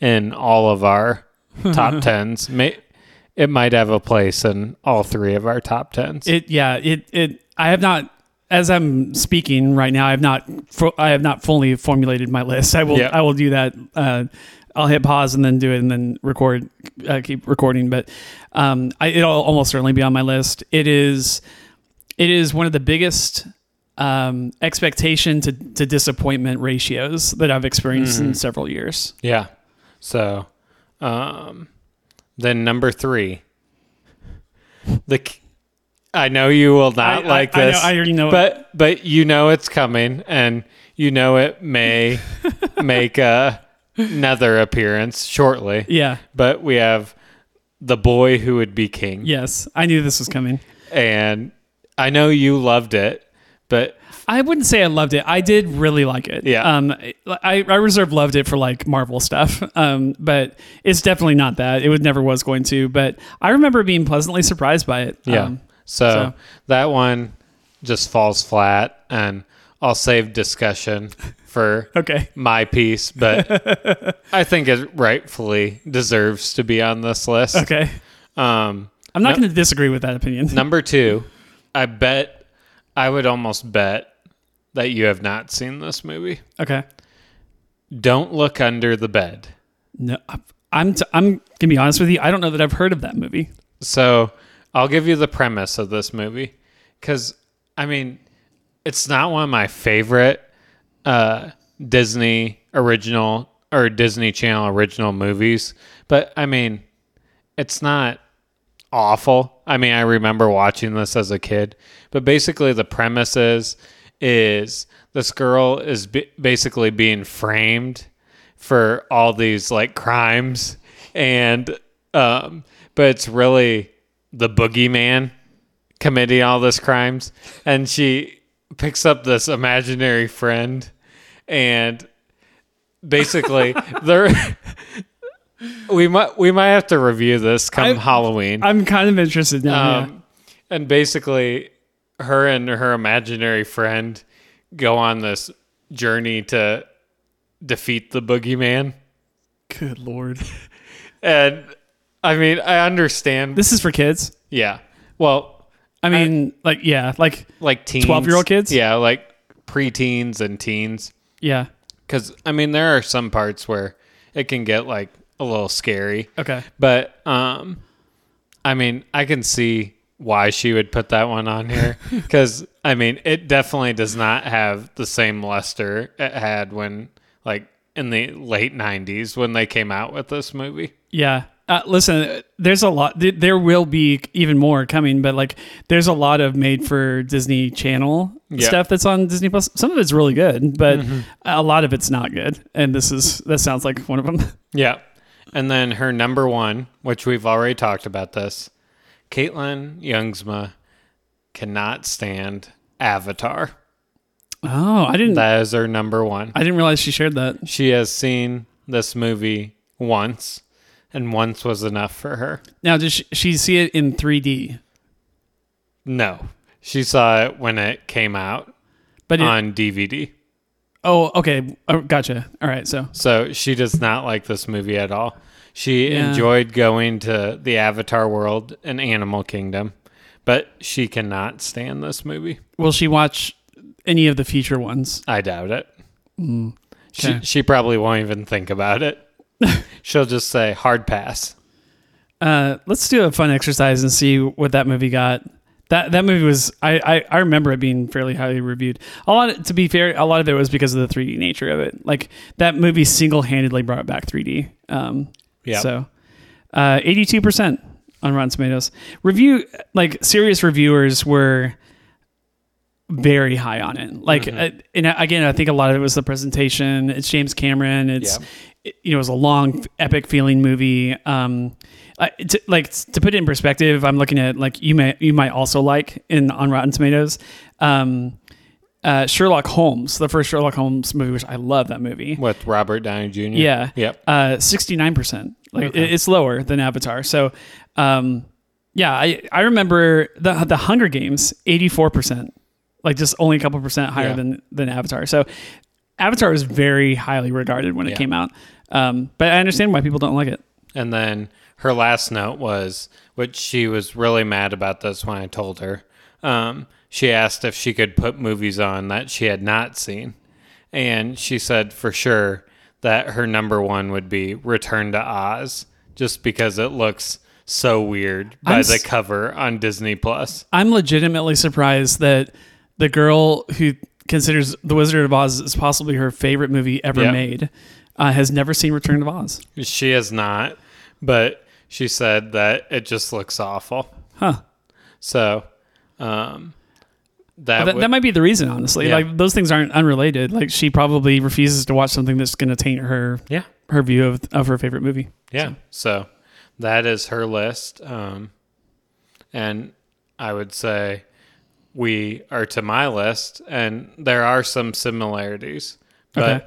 in all of our top tens. May, it might have a place in all three of our top tens. It yeah it it I have not as I'm speaking right now I have not I have not fully formulated my list. I will Yeah. I will do that. Uh, I'll hit pause and then do it and then record uh, keep recording. But um, I, it'll almost certainly be on my list. It is it is one of the biggest um, expectation to, to disappointment ratios that I've experienced in several years. Yeah. So, um, then number three, the I know you will not I- like I- I know- this. I already know it. but but you know it's coming, and you know it may make a, another appearance shortly. Yeah. But we have the boy who would be king, Yes. I knew this was coming. and I know you loved it, but I wouldn't say I loved it. I did really like it. Yeah. Um, I, I reserve loved it for like Marvel stuff. Um, but it's definitely not that. It would never was going to. But I remember being pleasantly surprised by it. Yeah. Um, so, so- that one just falls flat, and I'll save discussion for okay. my piece, but I think it rightfully deserves to be on this list. Okay. Um, I'm not No- going to disagree with that opinion. number two, I bet, I would almost bet that you have not seen this movie. Okay. Don't look under the bed. No, I'm t- I'm gonna be honest with you. I don't know that I've heard of that movie. So I'll give you the premise of this movie because I mean, it's not one of my favorite uh, Disney original or Disney Channel original movies, but I mean, it's not awful. I mean, I remember watching this as a kid, but basically the premise is is this girl is b- basically being framed for all these like crimes and um but it's really the boogeyman committing all these crimes and she picks up this imaginary friend and basically they're we might we might have to review this come I- Halloween. I'm kind of interested now. yeah. Um, and basically, her and her imaginary friend go on this journey to defeat the boogeyman. Good lord. And I mean, I understand. This is for kids. yeah. Well, I mean, like yeah, like like teens, 12-year-old kids? Yeah, like preteens and teens. yeah. Because I mean, there are some parts where it can get like a little scary. Okay. But um, I mean, I can see why she would put that one on here because I mean, it definitely does not have the same luster it had when like in the late '90s when they came out with this movie. Yeah. Uh, listen, there's a lot. th- There will be even more coming, but like, there's a lot of made for Disney Channel Yeah. stuff that's on Disney Plus. Some of it's really good, but a lot of it's not good. And this is that sounds like one of them. Yeah, and then her number one, which we've already talked about this, Caitlin Youngsma cannot stand Avatar. Oh, I didn't. That is her number one. I didn't realize she shared that. She has seen this movie once, and once was enough for her. Now, does she, she see it in 3D? No, she saw it when it came out But it, on DVD. oh, okay, oh, gotcha. All right, so So she does not like this movie at all. She Yeah. enjoyed going to the Avatar world and Animal Kingdom, but she cannot stand this movie. will she watch any of the future ones? I doubt it. Mm. okay. She she probably won't even think about it. She'll just say hard pass. Uh, let's do a fun exercise and see what that movie got. That that movie was I, I, I remember it being fairly highly reviewed. A lot of, to be fair, a lot of it was because of the 3D nature of it. Like that movie single handedly brought back 3D. Um, Yeah. So Uh, 82% on Rotten Tomatoes. Review like serious reviewers were very high on it. Like, uh, and again, I think a lot of it was the presentation. It's James Cameron. It's it, you know, it was a long, epic feeling movie. Um, uh, to, like to put it in perspective, I'm looking at like you may you might also like in on Rotten Tomatoes. Um, uh, Sherlock Holmes, the first Sherlock Holmes movie, which I love that movie. With Robert Downey Jr. Yeah. Yep. Uh, 69%. Like it- it's lower than Avatar. So, um, yeah, I, I remember the, the Hunger Games, 84%, like just only a couple percent higher Yeah. than, than Avatar. So Avatar was very highly regarded when it Yeah. came out. Um, but I understand why people don't like it. And then her last note was, which she was really mad about this when I told her. Um, she asked if she could put movies on that she had not seen. And she said for sure that her number one would be Return to Oz, just because it looks so weird by I'm the cover on Disney Plus. I'm legitimately surprised that the girl who considers The Wizard of Oz as possibly her favorite movie ever Yeah. made uh, has never seen Return of Oz. She has not, but she said that it just looks awful. Huh. So, um, that, that, would- that might be the reason, honestly. Yeah. Like those things aren't unrelated. Like she probably refuses to watch something that's going to taint her yeah. her view of of her favorite movie. Yeah. So that is her list. Um, and I would say we are to my list, and there are some similarities. But, Okay.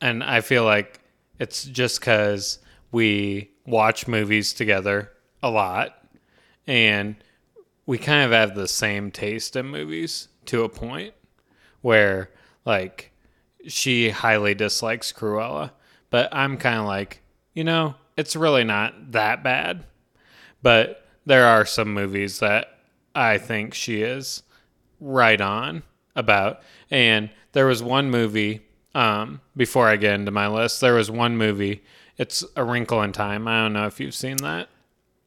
and I feel like it's just because we watch movies together a lot and we kind of have the same taste in movies to a point where, like, she highly dislikes Cruella, but I'm kind of like, you know, it's really not that bad. But there are some movies that I think she is right on about. And there was one movie, um, before I get into my list, there was one movie. It's A Wrinkle in Time. I don't know if you've seen that.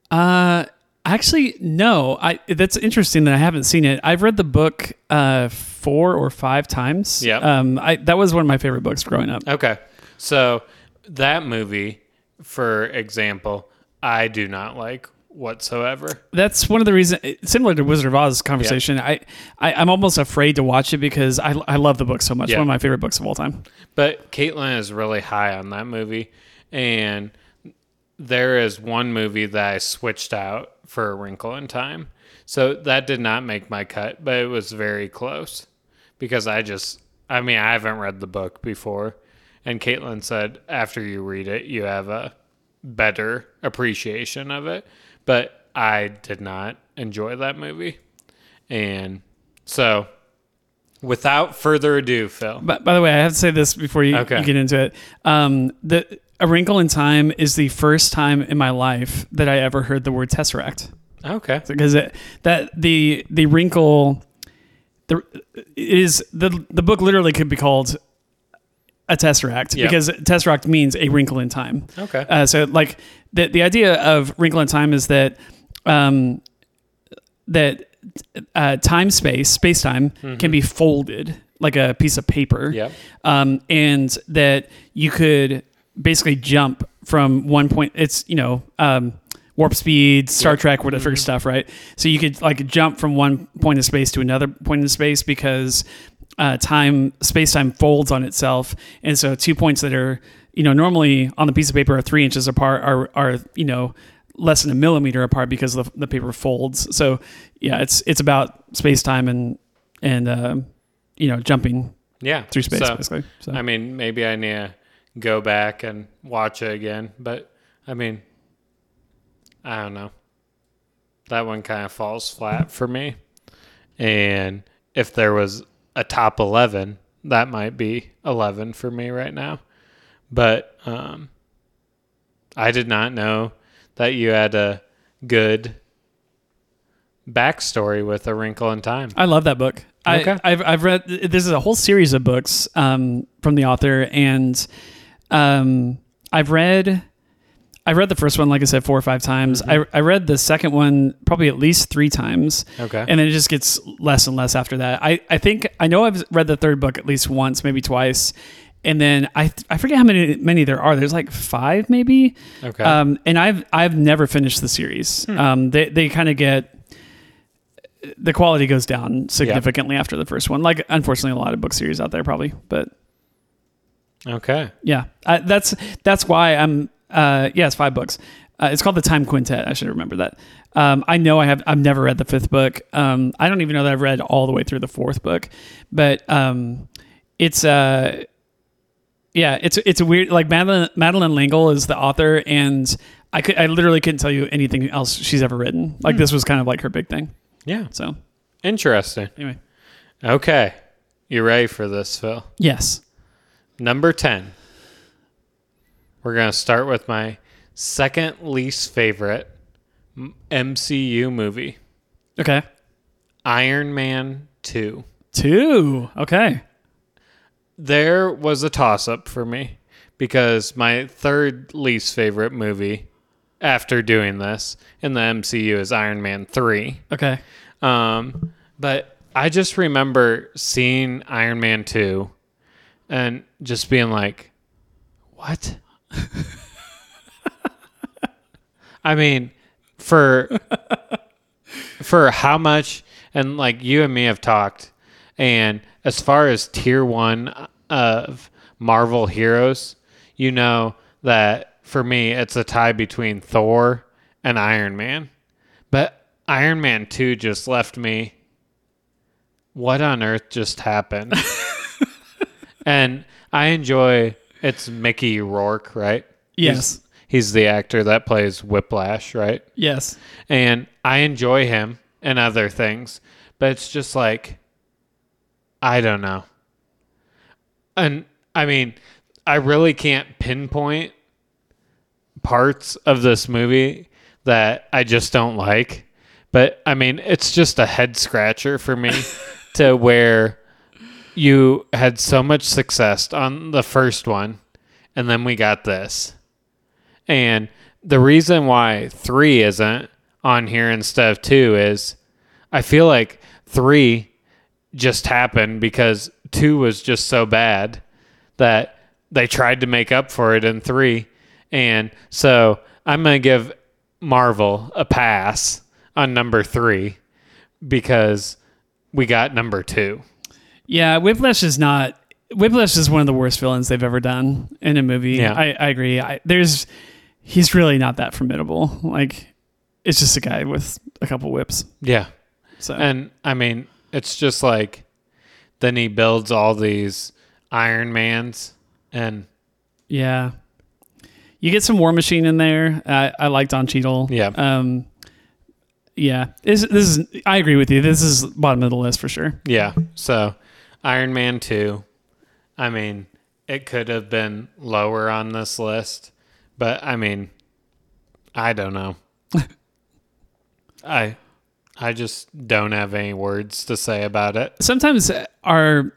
Uh, actually, no. I that's interesting that I haven't seen it. I've read the book uh four or five times. Yep. Um, I that was one of my favorite books growing up. Okay. So that movie, for example, I do not like whatsoever. That's one of the reasons. Similar to Wizard of Oz conversation, I, I I'm almost afraid to watch it because I I love the book so much. Yeah. One of my favorite books of all time. But Caitlin is really high on that movie. And there is one movie that I switched out for A Wrinkle in Time. So that did not make my cut, but it was very close because I just, I mean, I haven't read the book before. And Caitlin said after you read it, you have a better appreciation of it. But I did not enjoy that movie. And so without further ado, Phil. But by the way, I have to say this before you, Okay. you get into it. Um, the A Wrinkle in Time is the first time in my life that I ever heard the word tesseract Okay. because it, that the the wrinkle the it is the the book literally could be called a tesseract Yeah. because tesseract means a wrinkle in time. Okay. Uh, so like the the idea of wrinkle in time is that um, that uh, time space space time can be folded like a piece of paper. Yep. Um, and that you could basically jump from one point. It's you know um, warp speed, Star Trek, whatever stuff, right? So you could like jump from one point of space to another point of space because uh, time space time folds on itself, and so two points that are you know normally on the piece of paper are three inches apart are are you know less than a millimeter apart because the, the paper folds. So yeah, it's it's about space time and and uh, you know jumping Yeah. through space So, basically. So I mean, maybe I need to go back and watch it again, but I mean, I don't know. That one kind of falls flat for me. And if there was a top 11, that might be 11 for me right now. But um, I did not know that you had a good backstory with A Wrinkle in Time. I love that book. Okay. I, I've I've read this is a whole series of books um, from the author, and um, I've read I read the first one like I said four or five times. I I read the second one probably at least three times. Okay. and then it just gets less and less after that. I I think I know I've read the third book at least once, maybe twice, and then I I forget how many many there are. There's like five maybe. Okay. Um, and I've I've never finished the series. Um, they they kind of get the quality goes down significantly after the first one. Like unfortunately, a lot of book series out there probably, but okay. yeah, I, that's that's why I'm. Uh, yeah, it's five books. Uh, it's called the Time Quintet. I should remember that. Um, I know I have. I've never read the fifth book. Um, I don't even know that I've read all the way through the fourth book, but um, it's uh, yeah, it's it's a weird. Like Madeleine Madeleine L'Engle is the author, and I could I literally couldn't tell you anything else she's ever written. Like this was kind of like her big thing. Yeah. So Interesting. anyway, Okay. You ready for this, Phil? yes, Number 10. We're going to start with my second least favorite MCU movie okay, Iron Man 2. two, okay, There was a toss up for me because my third least favorite movie after doing this in the MCU is Iron Man 3. okay, Um, but I just remember seeing Iron Man 2 and just being like, what? I mean, for for how much and like you and me have talked and as far as tier 1 of Marvel heroes, you know that for me it's a tie between Thor and Iron Man. But Iron Man 2 just left me. What on earth just happened? and I enjoy it's Mickey Rourke, right? yes, He's, he's the actor that plays Whiplash, right? yes, And I enjoy him and other things, but it's just like I don't know. And I mean, I really can't pinpoint parts of this movie that I just don't like. But I mean, it's just a head scratcher for me to where you had so much success on the first one and then we got this. And the reason why 3 isn't on here instead of 2 is I feel like 3 just happened because 2 was just so bad that they tried to make up for it in 3 and so I'm going to give Marvel a pass on number 3 because we got number 2. Yeah. Whiplash is not. Whiplash is one of the worst villains they've ever done in a movie. Yeah. I, I agree. I, there's, he's really not that formidable. Like, it's just a guy with a couple whips. Yeah. So And I mean, it's just like then he builds all these Iron Mans and yeah, you get some War Machine in there. I, I like Don Cheadle. Yeah. Um, yeah. This, this is. I agree with you. This is bottom of the list for sure. yeah. So Iron Man 2. I mean, it could have been lower on this list, but I mean, I don't know. I I just don't have any words to say about it. sometimes our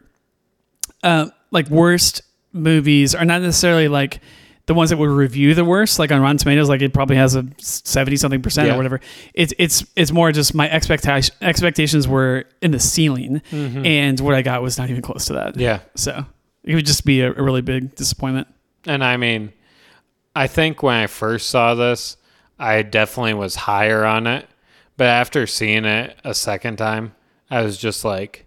uh, like worst movies are not necessarily like the ones that would review the worst. Like on Rotten Tomatoes, like it probably has a seventy something percent Yeah. or whatever. It's it's it's more just my expectation expectations were in the ceiling, mm-hmm. and what I got was not even close to that. Yeah. So it would just be a, a really big disappointment. And I mean, I think when I first saw this, I definitely was higher on it. But after seeing it a second time, I was just like,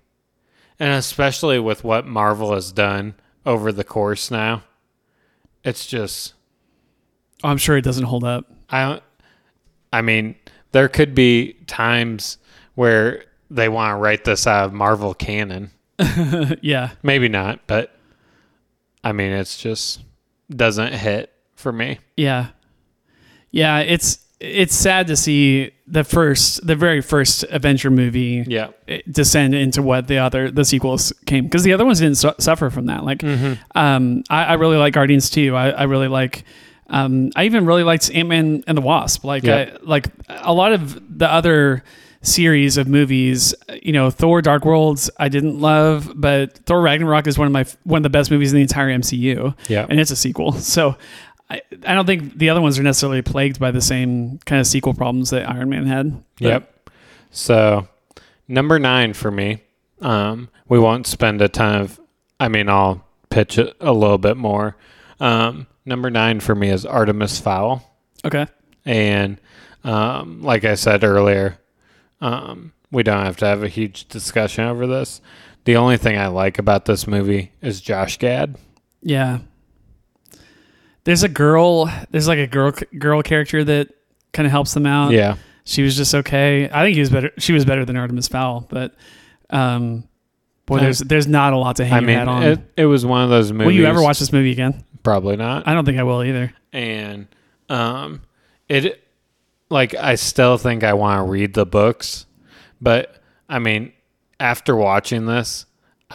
and especially with what Marvel has done over the course now, it's just, Oh, I'm sure it doesn't hold up. I I mean, there could be times where they want to write this out of Marvel canon. yeah. Maybe not, but I mean, it's just doesn't hit for me. Yeah. Yeah, it's it's sad to see the first the very first Avenger movie Yeah. descend into what the other the sequels came because the other ones didn't su- suffer from that. Like, Mm-hmm. um, I, I really like Guardians too. I, I really like. Um, I even really liked Ant Man and the Wasp. Like, Yeah. I, like a lot of the other series of movies. You know, Thor: Dark Worlds. I didn't love, but Thor: Ragnarok is one of my one of the best movies in the entire MCU. Yeah. and it's a sequel. So. I, I don't think the other ones are necessarily plagued by the same kind of sequel problems that Iron Man had. Yep. So number nine for me. Um, we won't spend a ton of. I mean, I'll pitch it a little bit more. Um, number nine for me is Artemis Fowl. Okay. And um, like I said earlier, um, we don't have to have a huge discussion over this. The only thing I like about this movie is Josh Gad. Yeah. There's a girl. There's like a girl girl character that kind of helps them out. Yeah. She was just okay. I think he was better. She was better than Artemis Fowl, but um, boy, there's there's not a lot to hang I your mean, hat on. it, it was one of those movies. will you ever watch this movie again? Probably not. I don't think I will either. and um it like I still think I want to read the books, but I mean after watching this,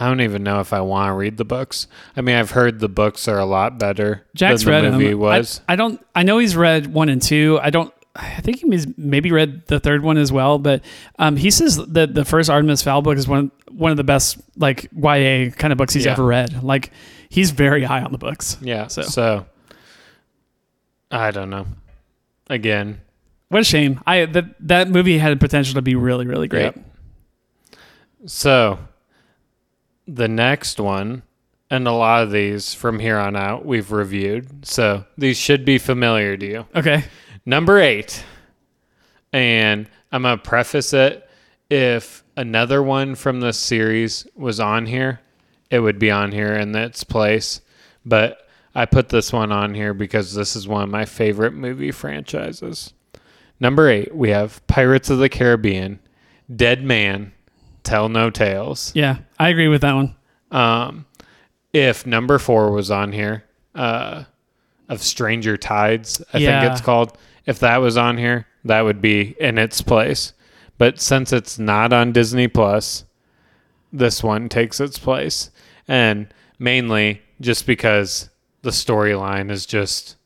I don't even know if I want to read the books. I mean, I've heard the books are a lot better Jack's than read movie them. was. I, I don't. I know he's read one and two. I don't. I think he's maybe read the third one as well. But um, he says that the first Artemis Fowl book is one one of the best like YA kind of books he's Yeah. ever read. Like he's very high on the books. yeah, So. so. I don't know. Again, What a shame. I that that movie had potential to be really really great. Yep. So, the next one, and a lot of these from here on out, we've reviewed. So, these should be familiar to you. Okay. Number eight. And I'm to preface it if another one from this series was on here, it would be on here in its place. But I put this one on here because this is one of my favorite movie franchises. Number eight, we have Pirates of the Caribbean, Dead Man, Tell No Tales. Yeah, I agree with that one. Um, if number four was on here, uh, of Stranger Tides, I Yeah. think it's called. If that was on here, that would be in its place. But since it's not on Disney Plus, this one takes its place, and mainly just because the storyline is just.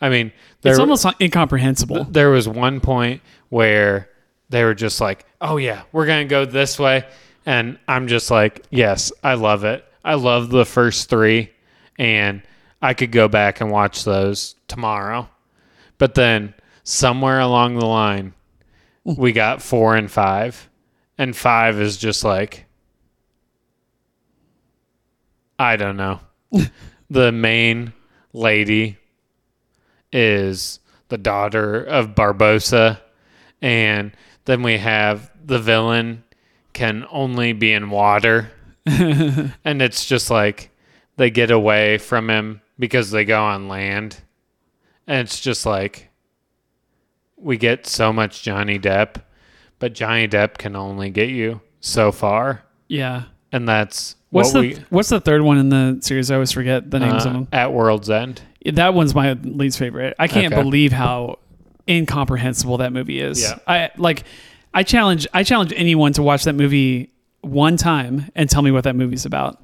I mean, there, it's almost incomprehensible. there was one point where they were just like, "Oh yeah, we're gonna go this way," and I'm just like, "Yes, I love it. I love the first three, and I could go back and watch those tomorrow." But then somewhere along the line, we got four and five, and five is just like, I don't know. the main lady is the daughter of Barbossa, and then we have the villain can only be in water, and it's just like they get away from him because they go on land, and it's just like we get so much Johnny Depp, but Johnny Depp can only get you so far, yeah. and that's What's what the we What's the third one in the series? I always forget the names of uh, them. at World's End. That one's my least favorite. I can't Okay. believe how incomprehensible that movie is. Yeah. I like I challenge I challenge anyone to watch that movie one time and tell me what that movie's about.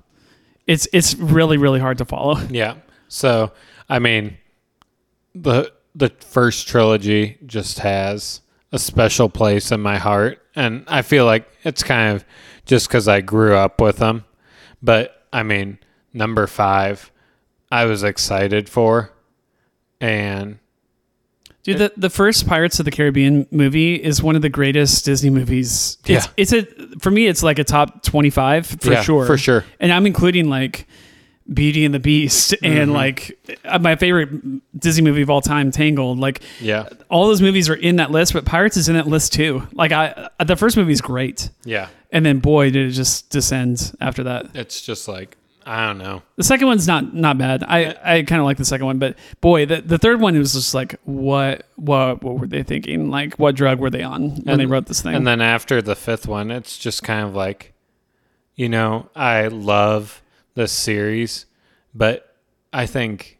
It's it's really really hard to follow. Yeah. So, I mean, the the first trilogy just has a special place in my heart, and I feel like it's kind of just because I grew up with them. But I mean, number five, I was excited for, and Dude, the, the first Pirates of the Caribbean movie is one of the greatest Disney movies. It's, Yeah. it's a for me it's like a top 25 for Yeah, sure. for sure. And I'm including like Beauty and the Beast Mm-hmm. and like uh, my favorite Disney movie of all time, Tangled. Like yeah, all those movies are in that list, but Pirates is in that list too. Like I, the first movie is great, yeah, and then boy, did it just descend after that. it's just like I don't know. The second one's not not bad. I, I kind of like the second one, but boy, the, the third one was just like what what what were they thinking? Like what drug were they on when they wrote this thing? And then after the fifth one, it's just kind of like, you know, I love this series, but I think,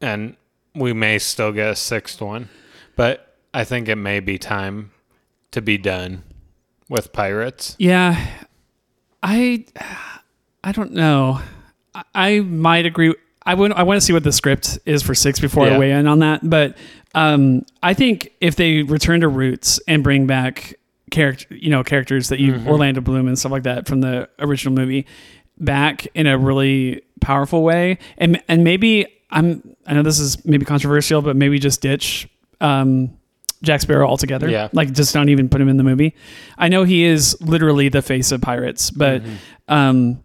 and we may still get a sixth one, but I think it may be time to be done with Pirates. yeah, I I don't know. I, I might agree. I would I want to see what the script is for six before I weigh in on that. But um, I think if they return to roots and bring back character, you know, characters that you Orlando Bloom and stuff like that from the original movie back in a really powerful way, and and maybe I'm I know this is maybe controversial, but maybe just ditch. Um, Jack Sparrow altogether. Yeah. Like just don't even put him in the movie. I know he is literally the face of pirates, but um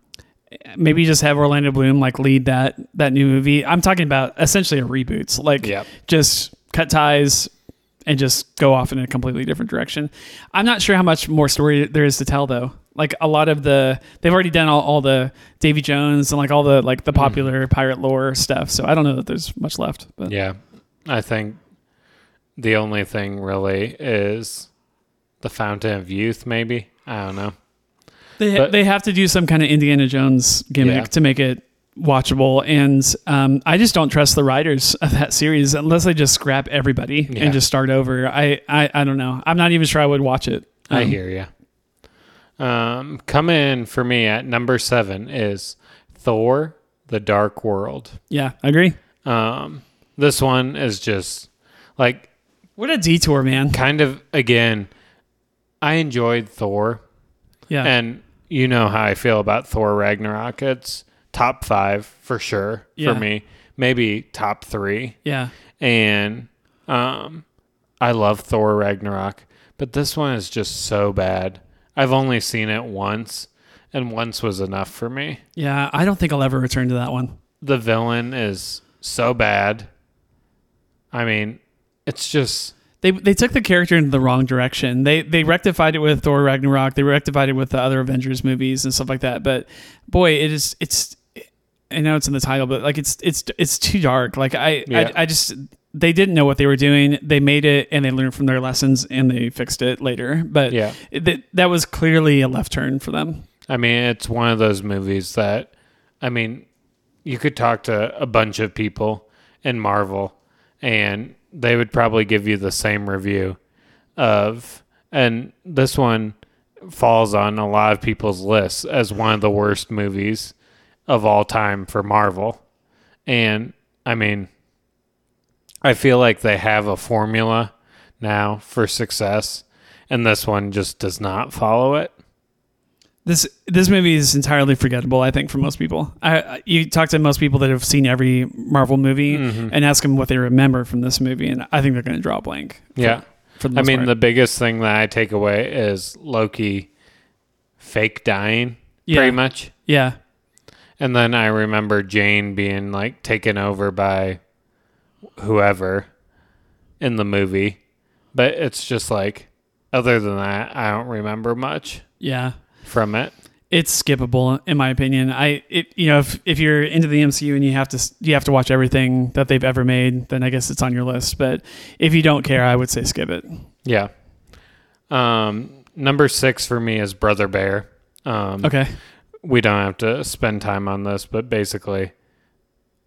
maybe just have Orlando Bloom like lead that that new movie. I'm talking about essentially a reboot. Like Yep. just cut ties and just go off in a completely different direction. I'm not sure how much more story there is to tell though. Like a lot of the they've already done all, all the Davy Jones and like all the like the mm-hmm. popular pirate lore stuff. So I don't know that there's much left. But Yeah. I think the only thing really is the Fountain of Youth, maybe. I don't know. They But- they have to do some kind of Indiana Jones gimmick Yeah. to make it watchable, and um, I just don't trust the writers of that series unless they just scrap everybody Yeah. and just start over. I, I I don't know. I'm not even sure I would watch it. I Um, hear you. Um, coming in for me at number seven is Thor: The Dark World. Yeah, I agree. Um, this one is just like What a detour, man. kind of again. I enjoyed Thor, Yeah, and you know how I feel about Thor Ragnarok. It's top five for sure Yeah. for me, maybe top three. yeah, and um, I love Thor Ragnarok, but this one is just so bad. I've only seen it once, and once was enough for me. yeah. I don't think I'll ever return to that one. The villain is so bad. I mean, it's just They they took the character in the wrong direction. They they rectified it with Thor Ragnarok. They rectified it with the other Avengers movies and stuff like that. But boy, it is it's. I know it's in the title, but like it's it's it's too dark. Like I Yeah. I, I just they didn't know what they were doing. They made it and they learned from their lessons and they fixed it later. But Yeah. that that was clearly a left turn for them. I mean, it's one of those movies that, I mean, you could talk to a bunch of people in Marvel and they would probably give you the same review of, and this one falls on a lot of people's lists as one of the worst movies of all time for Marvel. And I mean, I feel like they have a formula now for success, and this one just does not follow it. This this movie is entirely forgettable. I think for most people. I, you talk to most people that have seen every Marvel movie Mm-hmm. and ask them what they remember from this movie, and I think they're going to draw a blank. for- Yeah. For I mean, part. the biggest thing that I take away is Loki fake dying, Yeah. pretty much. yeah. And then I remember Jane being like taken over by whoever in the movie. But it's just like, other than that, I don't remember much Yeah. From it. It's skippable in my opinion. I it you know if, if you're into the MCU and you have to you have to watch everything that they've ever made, then I guess it's on your list. But if you don't care, I would say skip it. Yeah. Um, number six for me is Brother Bear. Um, Okay. We don't have to spend time on this, but basically,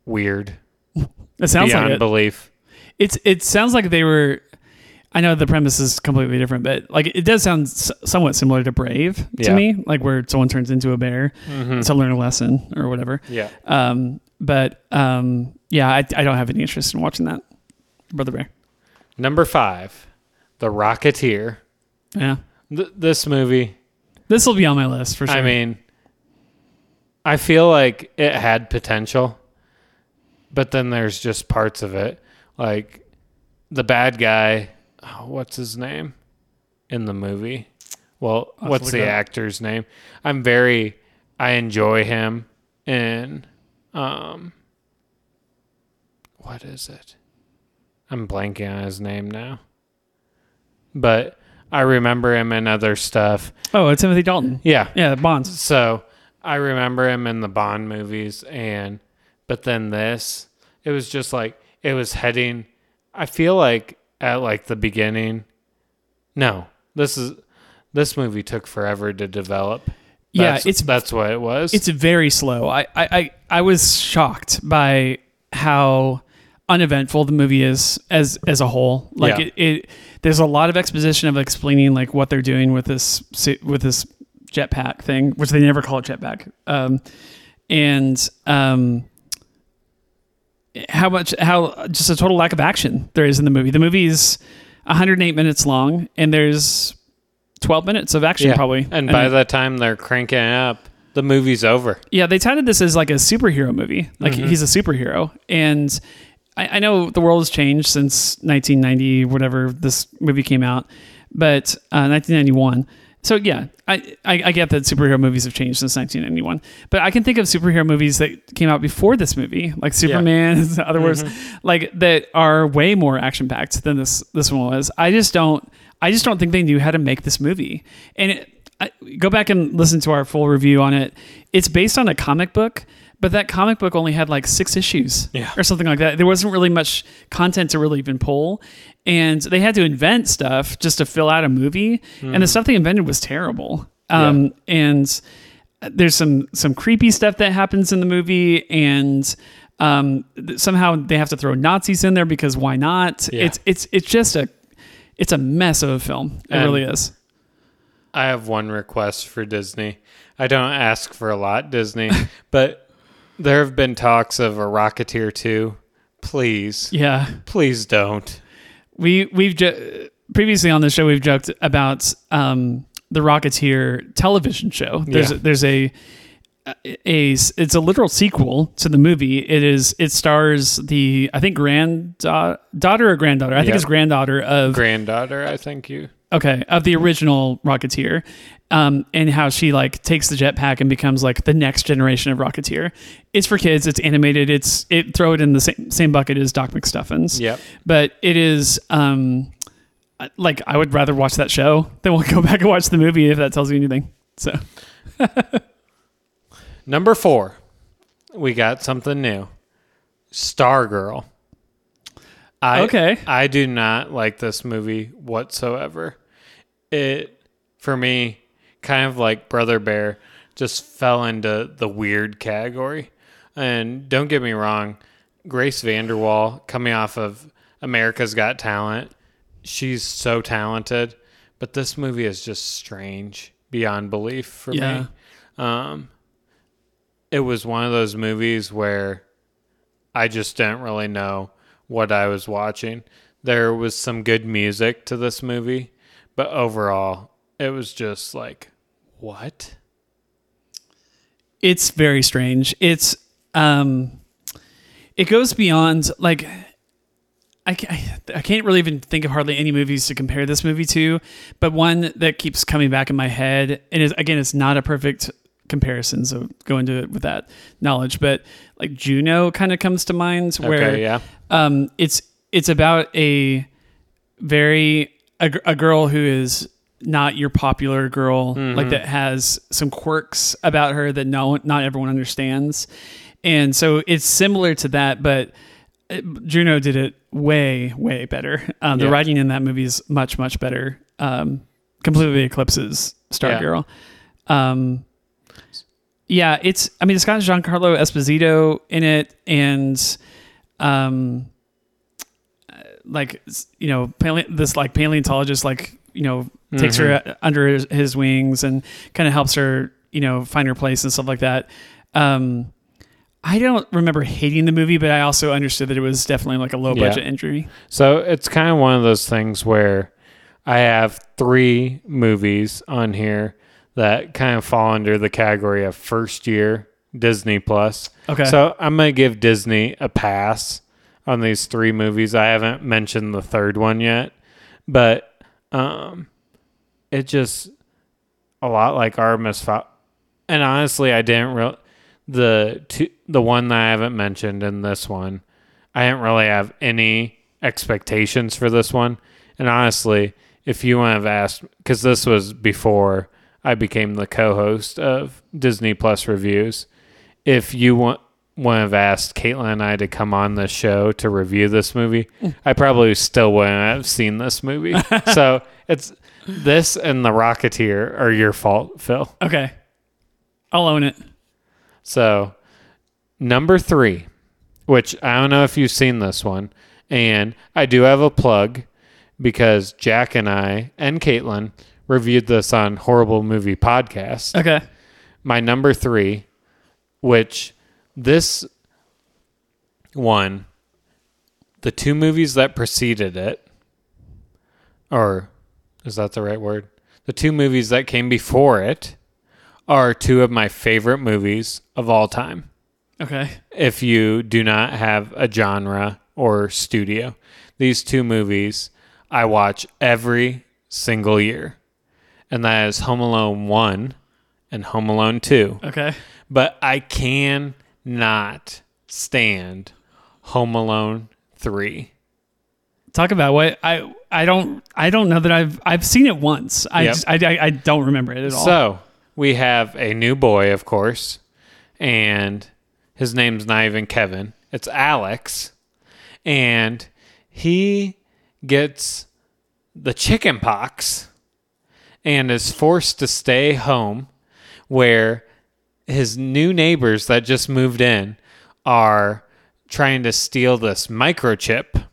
weird It sounds beyond like it. belief. It's it sounds like they were. I know the premise is completely different, but like it does sound s- somewhat similar to Brave to Yeah. me, like where someone turns into a bear Mhm. to learn a lesson or whatever. Yeah. Um, but um, yeah, I, I don't have any interest in watching that. Brother Bear. Number five, The Rocketeer. Yeah, Th- this movie, this will be on my list for sure. I mean, I feel like it had potential, but then there's just parts of it. Like the bad guy, oh, what's his name in the movie? Well, I'll what's the actor's name? I'm very, I enjoy him in, um, what is it? I'm blanking on his name now. But I remember him in other stuff. oh, it's Timothy Dalton. Yeah. Yeah, Bonds. So I remember him in the Bond movies, and but then this, it was just like it was heading. I feel like at like the beginning. No, this is this movie took forever to develop. Yeah, That's- it's that's what it was. It's very slow. I, I, I, I was shocked by how uneventful the movie is as as a whole. Like Yeah. it, it, there's a lot of exposition of explaining like what they're doing with this with this jetpack thing, which they never call it jetpack. Um, and um, how much how just a total lack of action there is in the movie. The movie is 108 minutes long, and there's 12 minutes of action yeah. probably. And by the time they're cranking up, the movie's over. Yeah, they touted this as like a superhero movie. Like he's a superhero, and I, I know the world has changed since 1990, whatever this movie came out, but uh, 1991. So yeah, I, I I get that superhero movies have changed since 1991, but I can think of superhero movies that came out before this movie, like Superman, in other words, mm-hmm. like that are way more action packed than this this one was. I just don't I just don't think they knew how to make this movie. And it, I, go back and listen to our full review on it. It's based on a comic book, but that comic book only had like six issues Yeah. or something like that. There wasn't really much content to really even pull. And they had to invent stuff just to fill out a movie. And the stuff they invented was terrible. Um, And there's some some creepy stuff that happens in the movie. And um, somehow they have to throw Nazis in there because why not? Yeah. It's it's it's just a it's a mess of a film. It And- really is. I have one request for Disney. I don't ask for a lot, Disney, but there have been talks of a Rocketeer 2. Please, Yeah. please don't. We we've ju- previously on the show we've joked about um, the Rocketeer television show. There's Yeah. there's a, a it's a literal sequel to the movie. It is it stars the I think granddaughter daughter or granddaughter. I think Yep. it's granddaughter of Granddaughter, I think you. okay of the original Rocketeer, um, and how she like takes the jetpack and becomes like the next generation of Rocketeer. It's for kids. It's animated. It's it throw it in the same same bucket as Doc McStuffins Yep. but it is um like I would rather watch that show than we'll go back and watch the movie if that tells you anything. So Number four, we got something new. Stargirl. I, Okay. I do not like this movie whatsoever. It, for me, kind of like Brother Bear, just fell into the weird category. And don't get me wrong, Grace VanderWaal, coming off of America's Got Talent, she's so talented. But this movie is just strange beyond belief for Yeah. me. Um, it was one of those movies where I just didn't really know what I was watching. There was some good music to this movie, but overall, it was just like, what? it's very strange. It's um it goes beyond like I, I can't really even think of hardly any movies to compare this movie to, but one that keeps coming back in my head, and is, again, it's not a perfect comparison, so go into it with that knowledge. But like Juno kind of comes to mind, where Okay, yeah. um, it's it's about a very a, a girl who is not your popular girl, like that has some quirks about her that no not everyone understands, and so it's similar to that, but. uh, Juno did it way, way better. Um, the Yeah. writing in that movie is much, much better. Um, completely eclipses Stargirl. Um, yeah, it's. I mean, it's got Giancarlo Esposito in it, and um, uh, like you know, paleo- this like paleontologist, like you know, takes her uh, under his, his wings and kind of helps her, you know, find her place and stuff like that. Um, I don't remember hating the movie, but I also understood that it was definitely like a low Yeah. budget injury. So it's kind of one of those things where I have three movies on here that kind of fall under the category of first year Disney Plus. Okay. So I'm going to give Disney a pass on these three movies. I haven't mentioned the third one yet, but um, it just a lot like Artemis Fowl. And honestly, I didn't real the two, the one that I haven't mentioned in this one. I didn't really have any expectations for this one. And honestly, if you would have asked, because this was before I became the co-host of Disney Plus reviews, if you want would have asked Caitlin and I to come on this show to review this movie, I probably still wouldn't have seen this movie. so it's this and the Rocketeer are your fault, Phil. Okay. I'll own it. So, number three, which I don't know if you've seen this one, and I do have a plug because Jack and I and Caitlin reviewed this on Horrible Movie Podcast. Okay. My number three, which this one, the two movies that preceded it, or is that the right word? The two movies that came before it are two of my favorite movies of all time. Okay. If you do not have a genre or studio, these two movies I watch every single year. and that is Home Alone 1 and Home Alone 2. Okay. But I can not stand Home Alone 3. Talk about what I I don't I don't know that I've I've seen it once. I Yep. just, I, I I don't remember it at all. So we have a new boy, of course, and his name's not even Kevin. It's Alex, and he gets the chicken pox and is forced to stay home where his new neighbors that just moved in are trying to steal this microchip.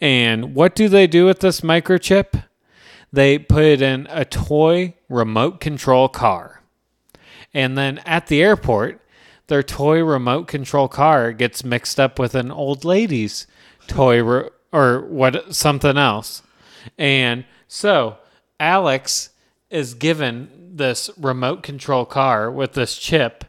And what do they do with this microchip? They put it in a toy remote control car. And then at the airport, their toy remote control car gets mixed up with an old lady's toy re- or what something else. And so Alex is given this remote control car with this chip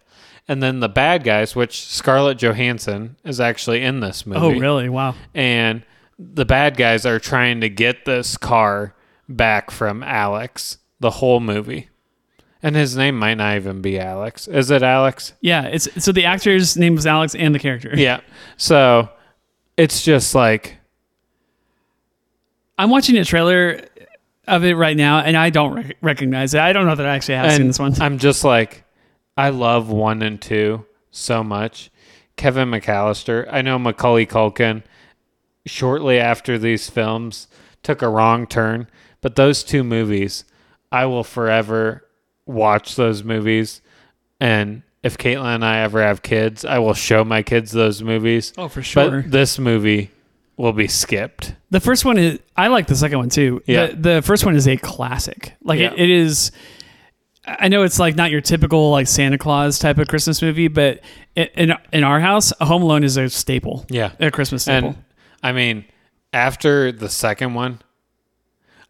and then the bad guys which Scarlett Johansson is actually in this oh, movie oh really? Wow. and the bad guys are trying to get this car back from Alex the whole movie. And his name might not even be Alex. Is it Alex? Yeah. It's so the actor's name was Alex and the character. Yeah. So it's just like I'm watching a trailer of it right now, and I don't rec- recognize it. I don't know that I actually have seen this one. I'm just like I love 1 and 2 so much. Kevin McAllister, I know Macaulay Culkin shortly after these films took a wrong turn, but those two movies, I will forever watch those movies. And if Caitlin and I ever have kids, I will show my kids those movies. oh, for sure. But this movie will be skipped. The first one is I like the second one too. Yeah. The, the first one is a classic. Like Yeah. it, it is I know it's like not your typical like Santa Claus type of Christmas movie, but in in, our house, Home Alone is a staple. Yeah. A Christmas staple. And I mean, after the second one,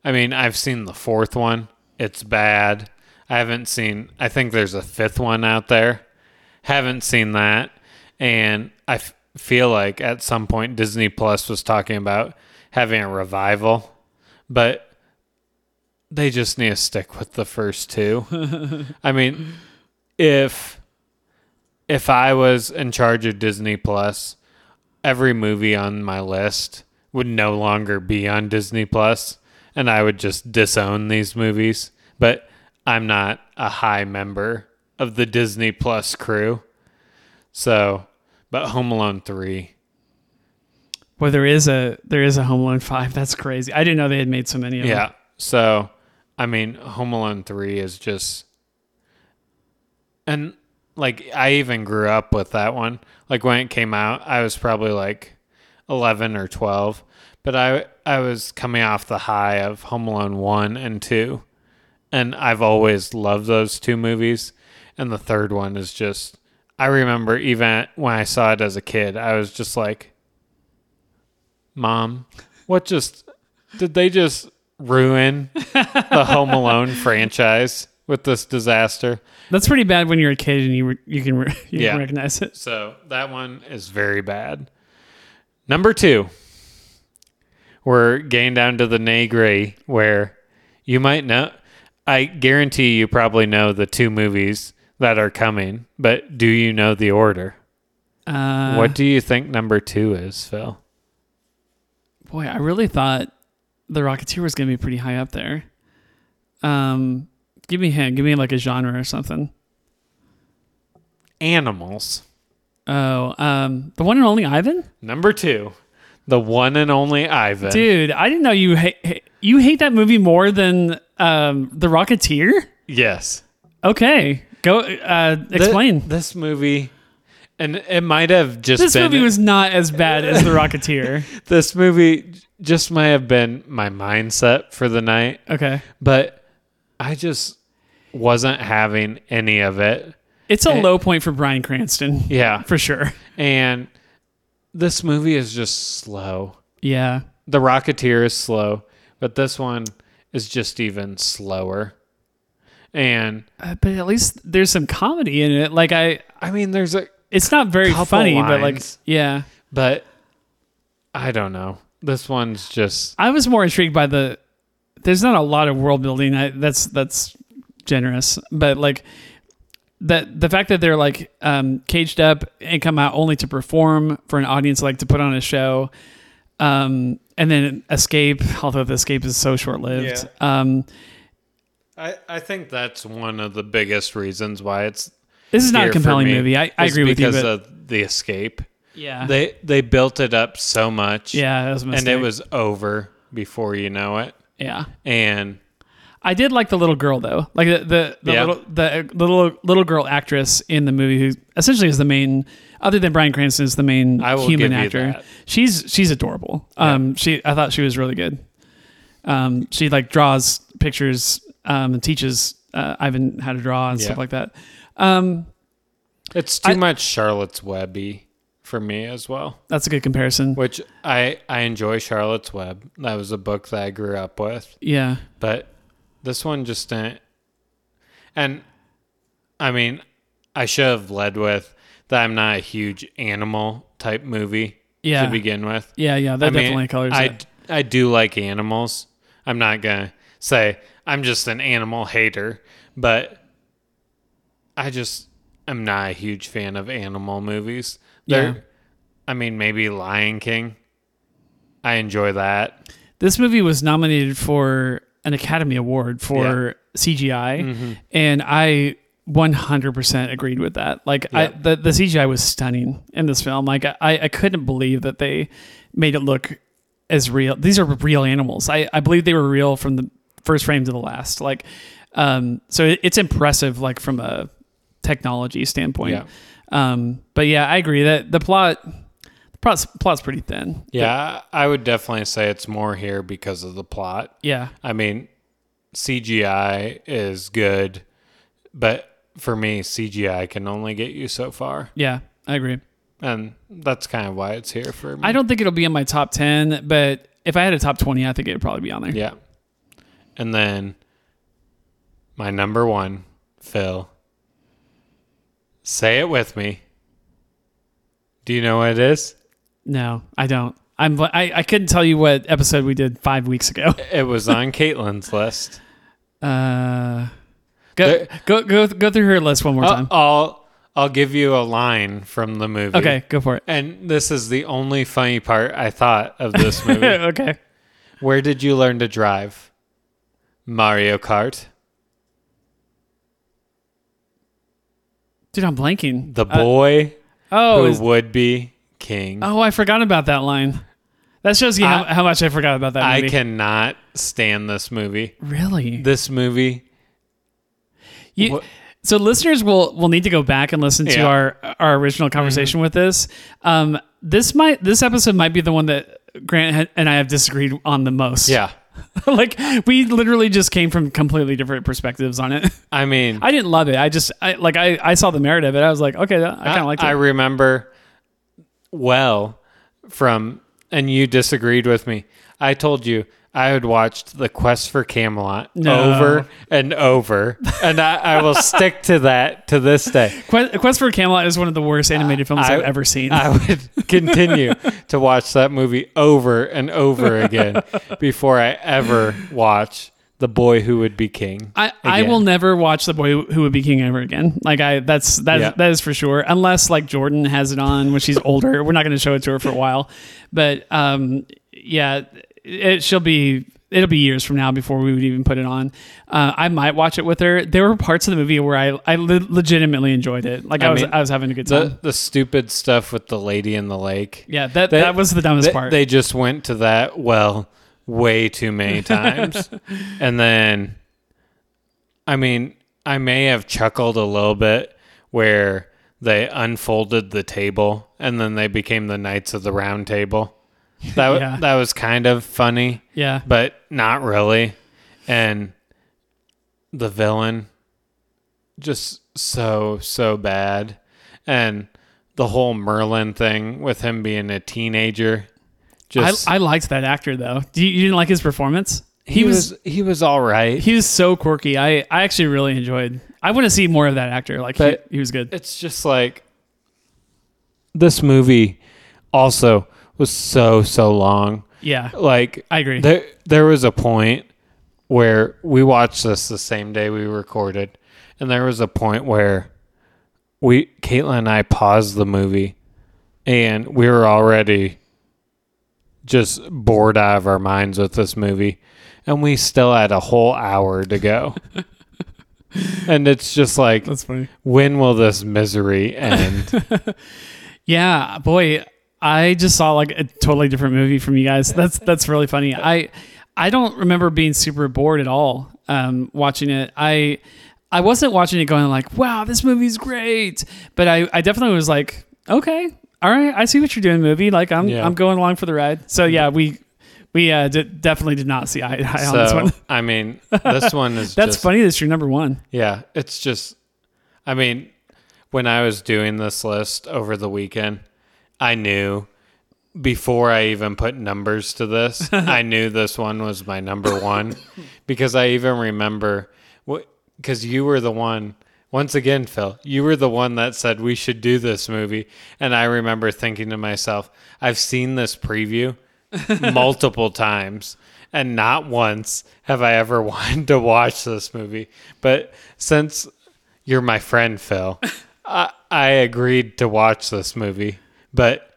I mean, I've seen the fourth one. It's bad. I haven't seen, I think there's a fifth one out there. Haven't seen that. And I f- feel like at some point Disney Plus was talking about having a revival, but they just need to stick with the first two. I mean, if if I was in charge of Disney Plus, every movie on my list would no longer be on Disney Plus and I would just disown these movies. But I'm not a high member of the Disney Plus crew. So, but Home Alone 3. Well, there is a there is a Home Alone five. That's crazy. I didn't know they had made so many of them. Yeah. So, I mean, Home Alone 3 is just and like I even grew up with that one. Like when it came out, I was probably like 11 or 12, but I I was coming off the high of Home Alone 1 and 2. And I've always loved those two movies. And the third one is just I remember even when I saw it as a kid, I was just like Mom, what just did they just ruin the Home Alone franchise with this disaster? That's pretty bad when you're a kid and you re- you can re- you Yeah. can recognize it. So that one is very bad. Number two, we're getting down to the negre where you might know. I guarantee you probably know the two movies that are coming, but do you know the order? Uh, what do you think number two is, Phil? Boy, I really thought the Rocketeer was going to be pretty high up there. Um, give me a hint. Give me like a genre or something. Animals. Oh, um, the one and only Ivan, Number two, the one and only Ivan. dude. I didn't know you hate you hate that movie more than um, the Rocketeer. Yes. Okay, go uh, Th- explain. this movie, and it might have just this been movie was not as bad as the Rocketeer. this movie just might have been my mindset for the night, Okay, but I just wasn't having any of it. it's a Eh. low point for Bryan Cranston Yeah, for sure. and this movie is just slow. Yeah, The Rocketeer is slow, but this one is just even slower. And uh, but at least there's some comedy in it. Like I, I mean, there's a it's not very funny, but like yeah. but I don't know. This one's just I was more intrigued by the there's not a lot of world building. I, that's that's generous, but like that the fact that they're like um, caged up and come out only to perform for an audience, like to put on a show, um, and then escape. Although the escape is so short lived. Um, I, I think that's one of the biggest reasons why it's this is not a compelling movie. I, I agree with you, because of the escape. yeah, They they built it up so much, yeah, that was a and it was over before you know it. yeah. And I did like the little girl though, like the the, the Yeah. little the, little little girl actress in the movie who essentially is the main, other than Bryan Cranston is the main I will human give you actor. that. She's she's adorable. Um, she I thought she was really good. Um, she like draws pictures um, and teaches uh, Ivan how to draw and Yeah. stuff like that. Um, it's too I- much Charlotte's Webby for me as well. that's a good comparison. Which I I enjoy Charlotte's Web. That was a book that I grew up with. Yeah, But this one just didn't. And I mean, I should have led with that I'm not a huge animal type movie Yeah. to begin with. yeah, yeah. That I mean, definitely colors I, it. I do like animals. I'm not going to say I'm just an animal hater, but I just am not a huge fan of animal movies. They're, Yeah. I mean, maybe Lion King. I enjoy that. This movie was nominated for an Academy Award for CGI, Mm-hmm. and I 100% agreed with that. Like, I, the the CGI was stunning in this film. Like, I I couldn't believe that they made it look as real. These are real animals. I I believe they were real from the first frame to the last. Like, um, so it, it's impressive. Like from a technology standpoint. Yeah. Um, but yeah, I agree that the plot. Plot's, plot's pretty thin. Yeah, I would definitely say it's more here because of the plot. Yeah. I mean, CGI is good, but for me, CGI can only get you so far. Yeah. I agree. And that's kind of why it's here for me. I don't think it'll be in my top 10, but if I had a top 20, I think it would probably be on there. Yeah. And then my number one, Phil. Say it with me. Do you know what it is? No, I don't. I'm I, I couldn't tell you what episode we did 5 weeks ago. It was on Caitlin's list. Uh go, There- go go go through her list one more I'll, time. I'll I'll give you a line from the movie. okay, go for it. And this is the only funny part I thought of this movie. okay. Where did you learn to drive? Mario Kart. Dude, I'm blanking. The Uh, boy oh, who is- would be king. oh, I forgot about that line. That shows you how, I- how much I forgot about that I cannot stand this movie. really. This movie. You, What- so listeners will will need to go back and listen to Yeah. our our original conversation with this. Um, this might this episode might be the one that Grant and I have disagreed on the most. Yeah. like we literally just came from completely different perspectives on it. I mean, I didn't love it. I just I like I I saw the merit of it. I was like, okay, I kind of liked it. I remember well from, and you disagreed with me. I told you I had watched The Quest for Camelot No. over and over, and I, I will stick to that to this day. Quest, Quest for Camelot is one of the worst animated films I, have ever seen. I would continue to watch that movie over and over again before I ever watch The Boy Who Would Be King. I, I will never watch the boy who would be king ever again. Like I, that's that Yeah. that is for sure. Unless like Jordan has it on when she's older, we're not going to show it to her for a while. But um, yeah, it she'll be it'll be years from now before we would even put it on. Uh, I might watch it with her. There were parts of the movie where I I le- legitimately enjoyed it. Like I, I was mean, I was having a good time. The, the stupid stuff with the lady in the lake. yeah, that they- that was the dumbest They, part. they just went to that well way too many times. and then, I mean, I may have chuckled a little bit where they unfolded the table and then they became the Knights of the Round Table. That, Yeah. that was kind of funny, yeah, but not really. And the villain, just so, so bad. And the whole Merlin thing with him being a teenager. Just I, I liked that actor though. You, you didn't like his performance? he, was, he was all right. he was so quirky. I, I actually really enjoyed. I want to see more of that actor. Like he, he was good. it's just like this movie also was so so long. Yeah, Like I agree. there there was a point where we watched this the same day we recorded, and there was a point where we Caitlin and I paused the movie, and we were already just bored out of our minds with this movie, and we still had a whole hour to go. and it's just like, That's funny. when will this misery end? Yeah, boy, I just saw like a totally different movie from you guys. That's that's really funny. I I don't remember being super bored at all um, watching it. I I wasn't watching it going like, "Wow, this movie's great," but I I definitely was like, "Okay, all right, I see what you're doing, movie. Like I'm Yeah. I'm going along for the ride." So yeah, we we uh, d- definitely did not see eye to eye on this one. I mean, this one is That's just, funny. That's your number one. Yeah, it's just, I mean, when I was doing this list over the weekend, I knew before I even put numbers to this, I knew this one was my number one because I even remember what, because you were the one. Once again, Phil, you were the one that said we should do this movie. And I remember thinking to myself, I've seen this preview multiple times, and not once have I ever wanted to watch this movie. But since you're my friend, Phil, I, I agreed to watch this movie. But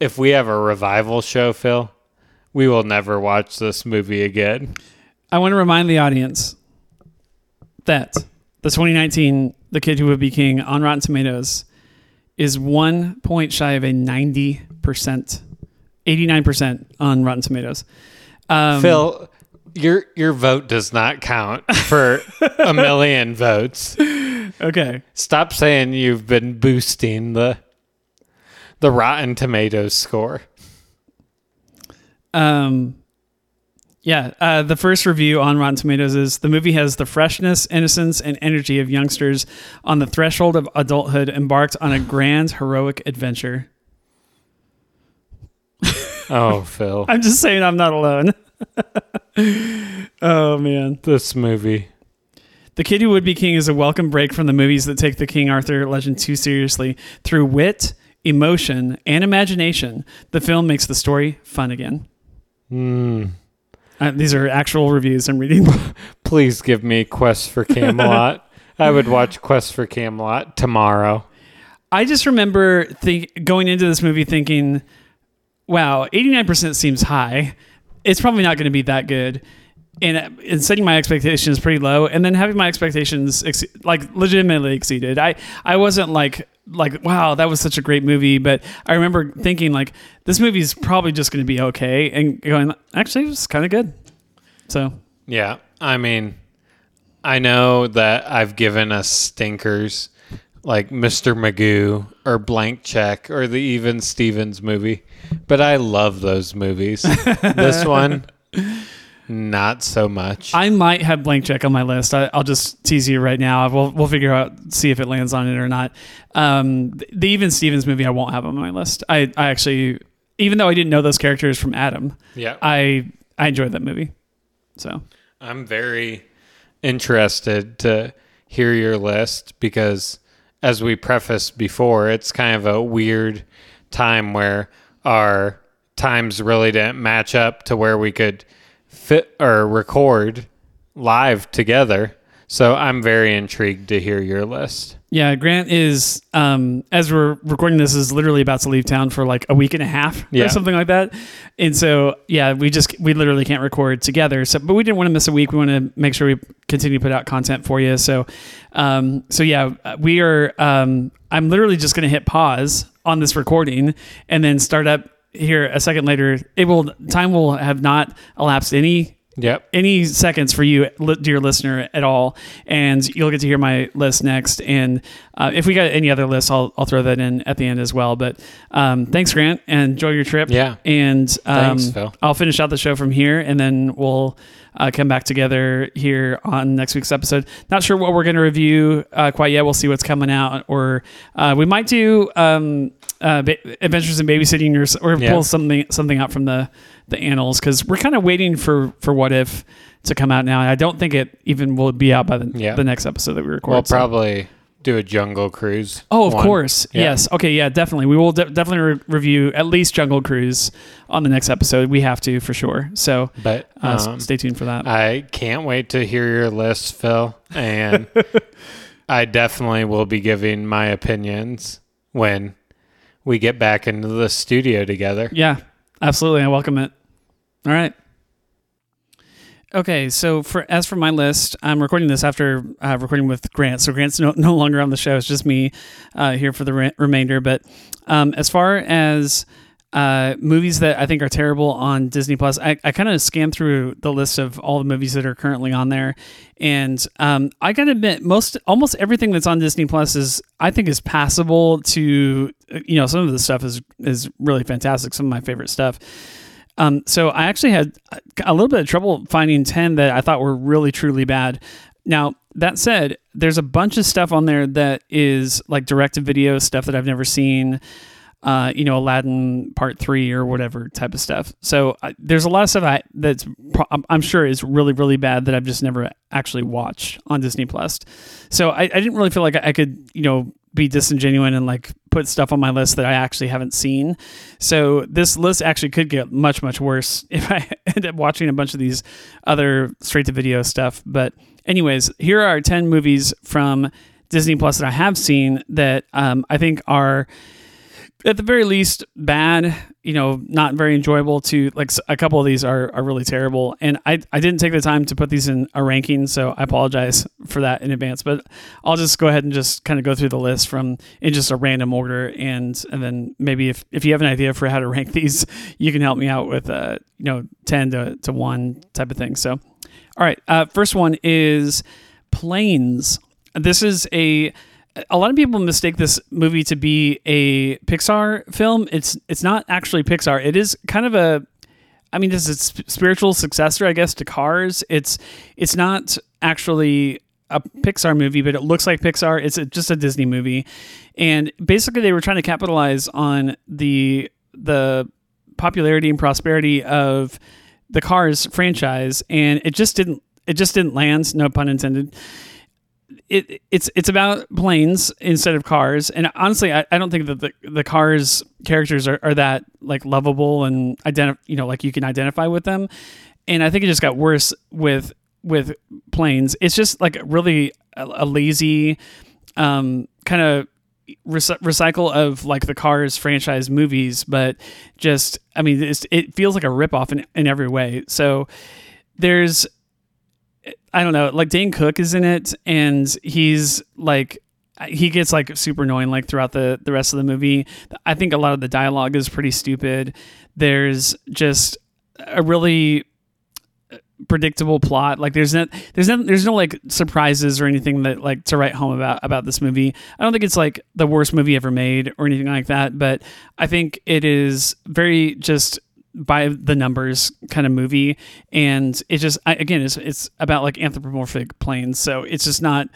if we have a revival show, Phil, we will never watch this movie again. I want to remind the audience that the 2019 The Kid Who Would Be King on Rotten Tomatoes is one point shy of a 90%, 89% on Rotten Tomatoes. Um, Phil, your your vote does not count for a million votes. Okay. Stop saying you've been boosting the the Rotten Tomatoes score. Um, yeah, uh, the first review on Rotten Tomatoes is the movie has the freshness, innocence, and energy of youngsters on the threshold of adulthood embarked on a grand, heroic adventure. Oh, Phil, I'm just saying I'm not alone. oh, man. this movie. The Kid Who Would Be King is a welcome break from the movies that take the King Arthur legend too seriously. Through wit, emotion, and imagination, the film makes the story fun again. Hmm. Uh, these are actual reviews I'm reading. Please give me Quest for Camelot. I would watch Quest for Camelot tomorrow. I just remember think, going into this movie thinking, wow, 89% seems high. It's probably not going to be that good. And, uh, and setting my expectations pretty low and then having my expectations ex- like legitimately exceeded. I, I wasn't like, like, wow, that was such a great movie. But I remember thinking like, this movie's probably just going to be okay. And going, actually, it was kind of good. So Yeah, I mean, I know that I've given us stinkers like Mr. Magoo or Blank Check or the Even Stevens movie, but I love those movies. this one, not so much. I might have blank check on my list. I, I'll just tease you right now. We'll we'll figure out see if it lands on it or not. Um, the, the even Stevens movie I won't have on my list. I, I actually even though I didn't know those characters from Adam, yeah, I I enjoyed that movie. So I'm very interested to hear your list because, as we prefaced before, it's kind of a weird time where our times really didn't match up to where we could fit or record live together. So I'm very intrigued to hear your list. yeah, Grant is um, as we're recording this is literally about to leave town for like a week and a half Yeah. or something like that. And so yeah, we just we literally can't record together. So but we didn't want to miss a week. We want to make sure we continue to put out content for you. So um, so yeah, we are um, I'm literally just going to hit pause on this recording and then start up here a second later. It will time will have not elapsed any Yep. any seconds for you, dear listener, at all, and you'll get to hear my list next. And uh, if we got any other lists, I'll I'll throw that in at the end as well. But um, thanks, Grant, and enjoy your trip. Yeah. and um, Thanks, Phil. I'll finish out the show from here, and then we'll uh, come back together here on next week's episode. Not sure what we're going to review uh, quite yet. We'll see what's coming out, or uh, we might do um, uh, ba- Adventures in Babysitting, or, or Yeah. pull something something out from the the annals because we're kind of waiting for for what if to come out now. And I don't think it even will be out by the, Yeah. the next episode that we record. We'll so- probably do a Jungle Cruise. Oh, of one. course. Yeah. Yes. Okay. Yeah. Definitely. We will de- definitely re- review at least Jungle Cruise on the next episode. We have to for sure. So But uh, um, stay tuned for that. I can't wait to hear your list, Phil. And I definitely will be giving my opinions when we get back into the studio together. Yeah, absolutely. I welcome it. All right. Okay, so for as for my list, I'm recording this after uh, recording with Grant. So Grant's no, no longer on the show. It's just me uh, here for the re- remainder. But um, as far as uh, movies that I think are terrible on Disney Plus, I, I kind of scanned through the list of all the movies that are currently on there, and um, I gotta admit, most almost everything that's on Disney Plus is I think is passable. To you know, some of the stuff is is really fantastic. Some of my favorite stuff. Um, so I actually had a little bit of trouble finding 10 that I thought were really, truly bad. Now, that said, there's a bunch of stuff on there that is like direct to video stuff that I've never seen, uh, you know, Aladdin Part 3 or whatever type of stuff. So uh, there's a lot of stuff I, that's, pro- I'm- sure is really, really bad that I've just never actually watched on Disney Plus. So I, I didn't really feel like I could, you know, be disingenuous and like put stuff on my list that I actually haven't seen. So this list actually could get much much worse if I end up watching a bunch of these other straight to video stuff. But anyways, here are 10 movies from Disney Plus that I have seen that um, I think are at the very least bad you know not very enjoyable to like a couple of these are, are really terrible. And I, I didn't take the time to put these in a ranking so i apologize for that in advance. But i'll just go ahead and just kind of go through the list from in just a random order. And and then maybe if, if you have an idea for how to rank these you can help me out with uh you know 10 to, to 1 type of thing. So all right uh, first one is planes. This is a a lot of people mistake this movie to be a Pixar film. It's it's not actually Pixar. It is kind of a I mean, a sp- spiritual successor, I guess, to Cars. It's it's not actually a Pixar movie, but it looks like Pixar. It's a, just a Disney movie, and basically they were trying to capitalize on the the popularity and prosperity of the Cars franchise, and it just didn't it just didn't land. No pun intended it it's it's about planes instead of cars. And honestly i, I don't think that the, the cars characters are, are that like lovable and identify you know like you can identify with them. And i think it just got worse with with planes. It's just like really a, a lazy um kind of rec- recycle of like the cars franchise movies but just i mean it feels like a ripoff in, in every way. So there's I don't know, like Dane Cook is in it, and he's like he gets like super annoying like throughout the the rest of the movie. I think a lot of the dialogue is pretty stupid. There's just a really uh, predictable plot. Like there's no there's no there's no like surprises or anything that like to write home about about this movie. I don't think it's like the worst movie ever made or anything like that, but I think it is very just by the numbers kind of movie. And it just I, again it's it's about like anthropomorphic planes. So it's just not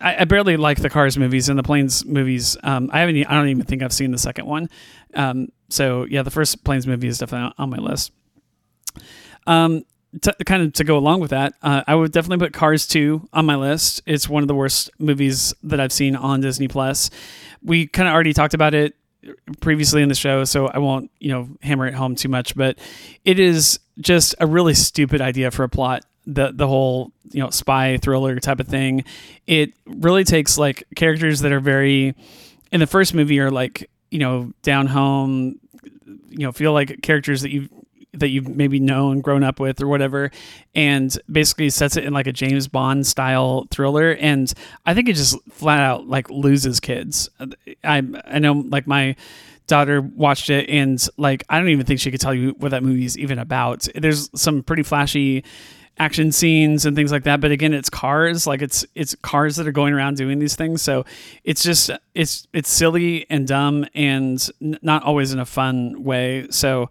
I, I barely like the cars movies and the planes movies. Um i haven't i don't even think i've seen the second one. Um so yeah the first planes movie is definitely on my list. Um to, kind of to go along with that uh, i would definitely put cars 2 on my list. It's one of the worst movies that i've seen on disney plus. We kind of already talked about it previously in the show, so I won't, you know, hammer it home too much, but it is just a really stupid idea for a plot. The the whole, you know, spy thriller type of thing. It really takes like characters that are very in the first movie are like, you know, down home, you know, feel like characters that you that you've maybe known, grown up with, or whatever, and basically sets it in like a James Bond style thriller. And I think it just flat out like loses kids. I I know like my daughter watched it and like I don't even think she could tell you what that movie is even about. There's some pretty flashy action scenes and things like that but again it's cars like it's it's cars that are going around doing these things so it's just it's it's silly and dumb and n- not always in a fun way so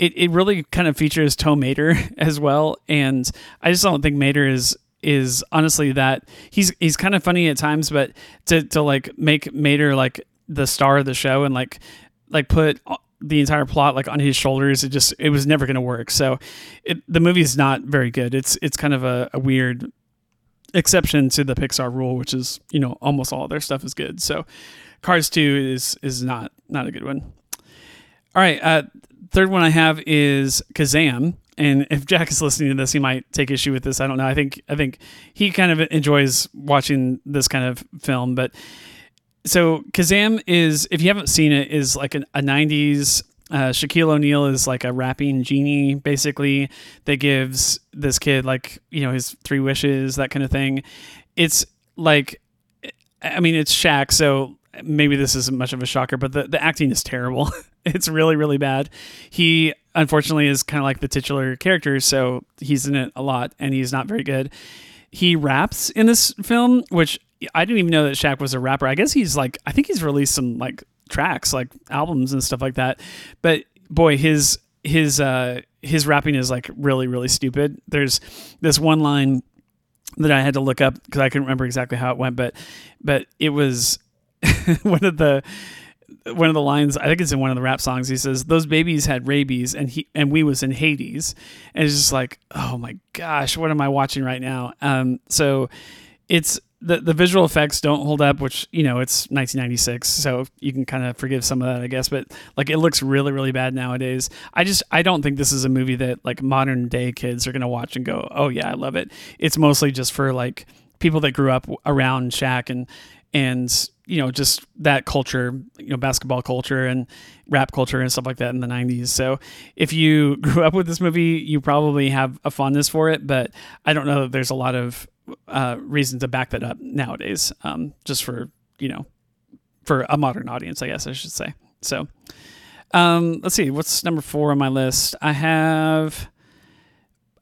it, it really kind of features Tow Mater as well, and I just don't think Mater is is honestly that he's he's kind of funny at times, but to to like make Mater like the star of the show and like like put the entire plot like on his shoulders, it just it was never going to work. So it, the movie is not very good. It's it's kind of a, a weird exception to the Pixar rule, which is you know almost all their stuff is good. So Cars Two is is not not a good one. All right, uh, third one I have is Kazam. And if Jack is listening to this, he might take issue with this. I don't know. I think I think he kind of enjoys watching this kind of film. But so Kazam is, if you haven't seen it, is like an, a '90s uh, Shaquille O'Neal is like a rapping genie, basically, that gives this kid like you know his three wishes, that kind of thing. It's like, I mean, it's Shaq, so maybe this isn't much of a shocker, but the, the acting is terrible. it's really really bad. He unfortunately is kind of like the titular character, so he's in it a lot, and he's not very good. He raps in this film, which I didn't even know that Shaq was a rapper. I guess he's like, I think he's released some like tracks, like albums and stuff like that. But boy, his his uh his rapping is like really really stupid. There's this one line that I had to look up because I couldn't remember exactly how it went, but but it was one of the one of the lines I think it's in one of the rap songs. He says, "Those babies had rabies, and he and we was in Hades," and it's just like, oh my gosh, what am I watching right now? Um, so it's the the visual effects don't hold up, which you know it's 1996, so you can kind of forgive some of that, I guess. But like it looks really really bad nowadays. I just I don't think this is a movie that like modern day kids are gonna watch and go, oh yeah, I love it. It's mostly just for like people that grew up around Shaq and and you know just that culture you know basketball culture and rap culture and stuff like that in the 90s so if you grew up with this movie you probably have a fondness for it but i don't know that there's a lot of uh, reason to back that up nowadays um, just for you know for a modern audience i guess i should say. So um, let's see what's number four on my list? I have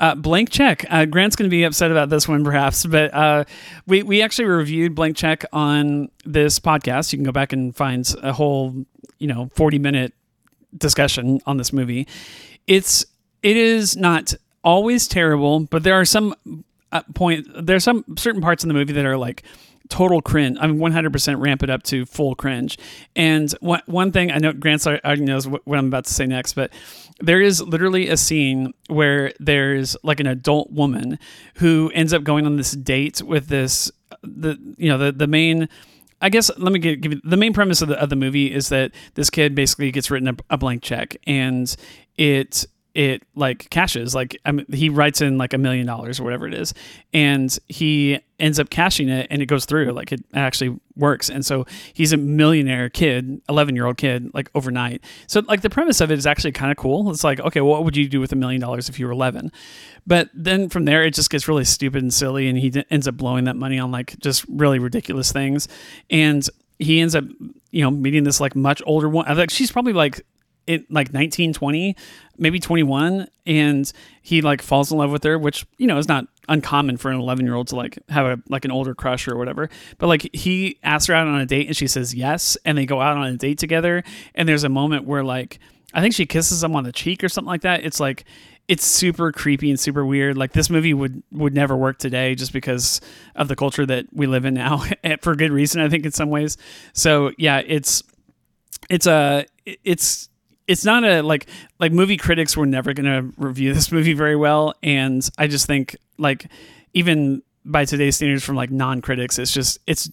uh, blank check. Uh, Grant's going to be upset about this one, perhaps, but uh, we we actually reviewed blank check on this podcast. You can go back and find a whole, you know, forty minute discussion on this movie. It's it is not always terrible, but there are some uh, point. There's some certain parts in the movie that are like total cringe. I mean, 100% ramp it up to full cringe. And one, one thing I know Grant already knows what I'm about to say next, but there is literally a scene where there's like an adult woman who ends up going on this date with this the you know the the main I guess let me give, you the main premise of the of the movie is that this kid basically gets written a, a blank check and it it like cashes. Like I mean, he writes in like a million dollars or whatever it is and he ends up cashing it and it goes through. Like it actually works. And so he's a millionaire kid 11 year old kid like overnight. So like the premise of it is actually kind of cool. It's like okay what would you do with a million dollars if you were 11 but then from there it just gets really stupid and silly and he d- ends up blowing that money on like just really ridiculous things. And he ends up you know meeting this like much older one like she's probably like it like 19, 20, maybe 21, and he like falls in love with her, which you know is not uncommon for an 11 year old to like have a like an older crush or whatever. But like he asks her out on a date and she says yes, and they go out on a date together. And there's a moment where like I think she kisses him on the cheek or something like that. It's like it's super creepy and super weird. Like this movie would would never work today just because of the culture that we live in now, for good reason. I think in some ways. So yeah, it's it's a it's it's not a like like movie critics were never going to review this movie very well and i just think like even by today's standards from like non-critics it's just it's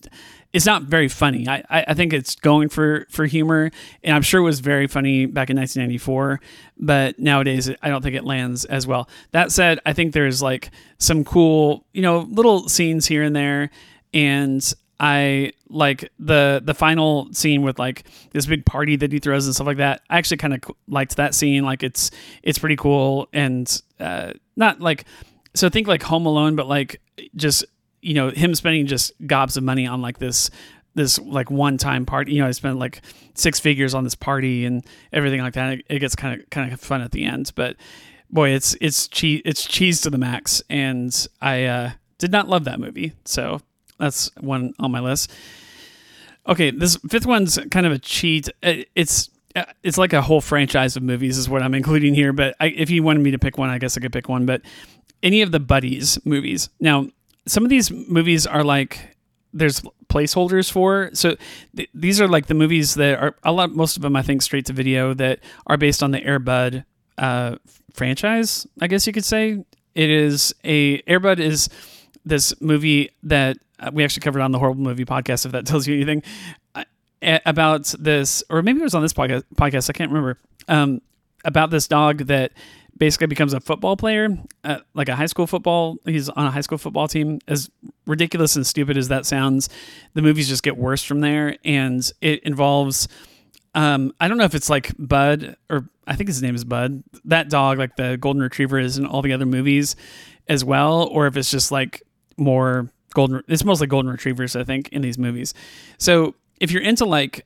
it's not very funny. I, I think it's going for for humor and i'm sure it was very funny back in 1994 but nowadays i don't think it lands as well. That said i think there's like some cool you know little scenes here and there and I like the the final scene with like this big party that he throws and stuff like that. I actually kind of liked that scene. Like it's it's pretty cool and uh, not like so think like Home Alone, but like just you know him spending just gobs of money on like this this like one time party. You know, I spent like six figures on this party and everything like that. It, it gets kind of kind of fun at the end, but boy, it's it's cheese it's cheese to the max, and I uh, did not love that movie. So that's one on my list. Okay, this fifth one's kind of a cheat. It's it's like a whole franchise of movies is what I'm including here. But I, if you wanted me to pick one, I guess I could pick one. But any of the buddies movies. Now, some of these movies are like there's placeholders for. So th- these are like the movies that are a lot. Most of them, I think, straight to video that are based on the Airbud uh, franchise. I guess you could say it is a Airbud is this movie that uh, we actually covered on the horrible movie podcast. If that tells you anything uh, about this, or maybe it was on this podcast. Podcast I can't remember. Um, about this dog that basically becomes a football player, uh, like a high school football. He's on a high school football team. As ridiculous and stupid as that sounds, the movies just get worse from there, and it involves. Um, I don't know if it's like Bud or I think his name is Bud. That dog, like the golden retriever, is in all the other movies as well, or if it's just like more golden. It's mostly golden retrievers, I think, in these movies. So if you're into like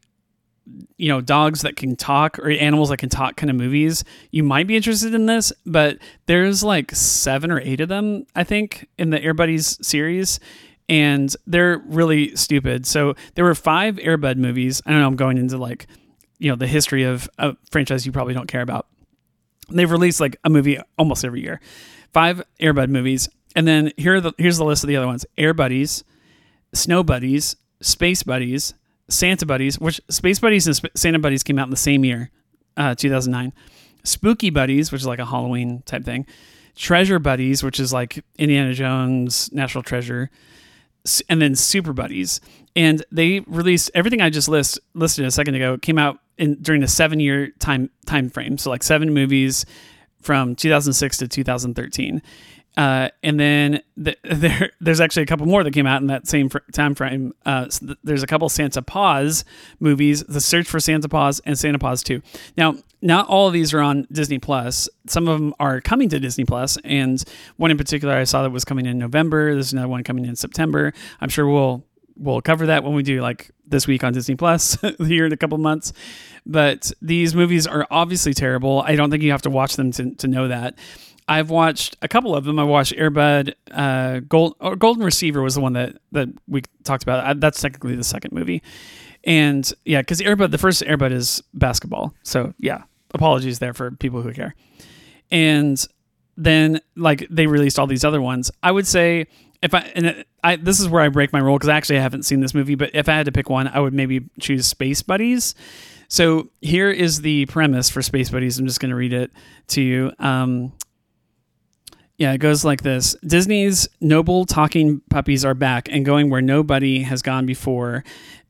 you know dogs that can talk or animals that can talk kind of movies you might be interested in this but there's like seven or eight of them i think in the air buddies series and they're really stupid so there were five airbud movies i don't know i'm going into like you know the history of a franchise you probably don't care about they've released like a movie almost every year five airbud movies and then here the here's the list of the other ones air buddies snow buddies space buddies Santa Buddies, which Space Buddies and Sp- Santa Buddies came out in the same year, uh, 2009. Spooky Buddies, which is like a Halloween type thing. Treasure Buddies, which is like Indiana Jones, National Treasure, and then Super Buddies. And they released everything I just list listed a second ago. Came out in during a seven year time time frame, so like seven movies from 2006 to 2013. Uh, and then the, there, there's actually a couple more that came out in that same fr- time frame. Uh, so th- there's a couple Santa Paws movies, The Search for Santa Paws and Santa Paws 2. Now, not all of these are on Disney Plus. Some of them are coming to Disney Plus, and one in particular I saw that was coming in November. There's another one coming in September. I'm sure we'll we'll cover that when we do like this week on Disney Plus here in a couple months. But these movies are obviously terrible. I don't think you have to watch them to, to know that. I've watched a couple of them. I watched Airbud, uh, Gold, Golden Receiver was the one that, that we talked about. I, that's technically the second movie. And yeah, because Airbud, the first Airbud is basketball. So yeah, apologies there for people who care. And then like they released all these other ones. I would say if I and it- I this is where I break my rule because actually I haven't seen this movie, but if I had to pick one, I would maybe choose Space Buddies. So here is the premise for Space Buddies. I'm just going to read it to you. Um, yeah, it goes like this Disney's noble talking puppies are back and going where nobody has gone before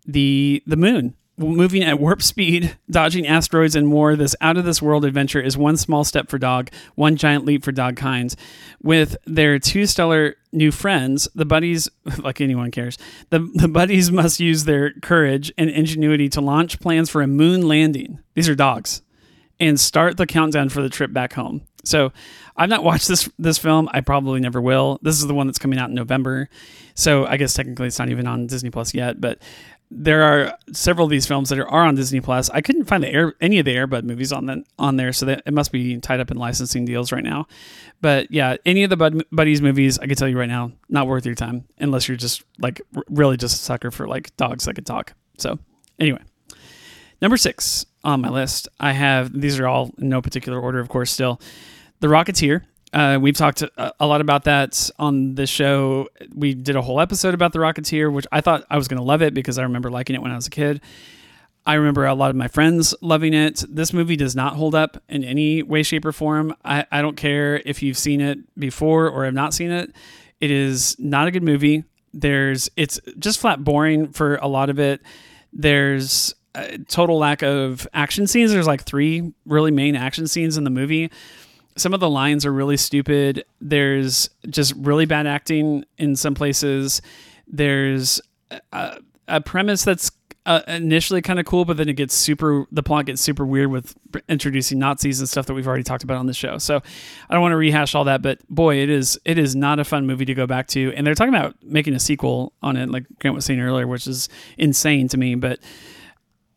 the the moon. Moving at warp speed, dodging asteroids and more, this out of this world adventure is one small step for dog, one giant leap for dog kind. With their two stellar new friends, the buddies, like anyone cares, the, the buddies must use their courage and ingenuity to launch plans for a moon landing. These are dogs and start the countdown for the trip back home. So, I've not watched this this film. I probably never will. This is the one that's coming out in November. So, I guess technically it's not even on Disney Plus yet, but there are several of these films that are, are on Disney Plus. I couldn't find the air any of the Airbud movies on the, on there, so that it must be tied up in licensing deals right now. But yeah, any of the Bud, Buddies movies, I can tell you right now, not worth your time unless you're just like really just a sucker for like dogs that can talk. So anyway, Number six on my list, I have these are all in no particular order, of course. Still, The Rocketeer. Uh, we've talked a, lot about that on this show. We did a whole episode about The Rocketeer, which I thought I was going to love it because I remember liking it when I was a kid. I remember a lot of my friends loving it. This movie does not hold up in any way, shape, or form. I, I don't care if you've seen it before or have not seen it. It is not a good movie. There's it's just flat boring for a lot of it. There's a total lack of action scenes. There's like three really main action scenes in the movie. Some of the lines are really stupid. There's just really bad acting in some places. There's a, a premise that's uh, initially kind of cool, but then it gets super. The plot gets super weird with introducing Nazis and stuff that we've already talked about on the show. So I don't want to rehash all that, but boy, it is it is not a fun movie to go back to. And they're talking about making a sequel on it, like Grant was saying earlier, which is insane to me. But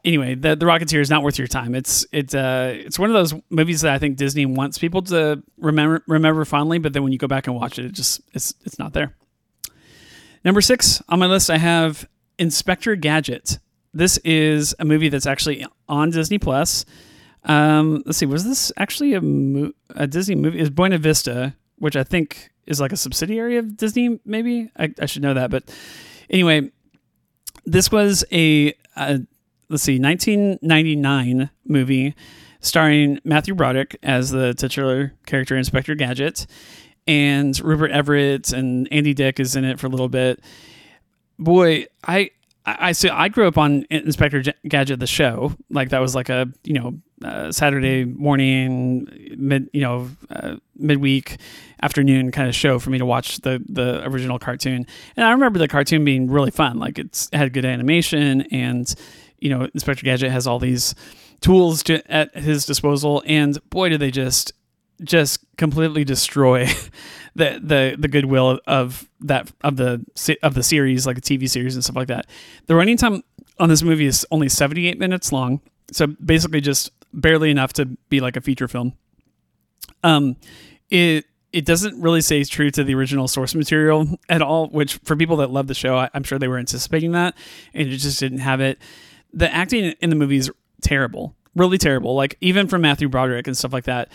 anyway, the the Rocketeer is not worth your time. It's it's uh it's one of those movies that I think Disney wants people to remember remember fondly, but then when you go back and watch it, it just it's it's not there. Number six on my list, I have Inspector Gadget. This is a movie that's actually on Disney Plus. Um, let's see, was this actually a, mo- a Disney movie? Is Buena Vista, which I think is like a subsidiary of Disney, maybe? I, I should know that. But anyway, this was a, a let's see, 1999 movie starring Matthew Broderick as the titular character Inspector Gadget. and Rupert Everett and Andy Dick is in it for a little bit. Boy, I I, see. I grew up on Inspector Gadget, the show. Like that was like a you know uh, Saturday morning, mid you know uh, midweek afternoon kind of show for me to watch the the original cartoon. And I remember the cartoon being really fun. Like it had good animation, and you know Inspector Gadget has all these tools to, at his disposal. And boy, do they just just completely destroy the the the goodwill of that of the of the series, like a TV series and stuff like that. The running time on this movie is only 78 minutes long, so basically just barely enough to be like a feature film. Um, it it doesn't really say true to the original source material at all, which for people that love the show, I, I'm sure they were anticipating that, and it just didn't have it. The acting in the movie is terrible, really terrible. Like even from Matthew Broderick and stuff like that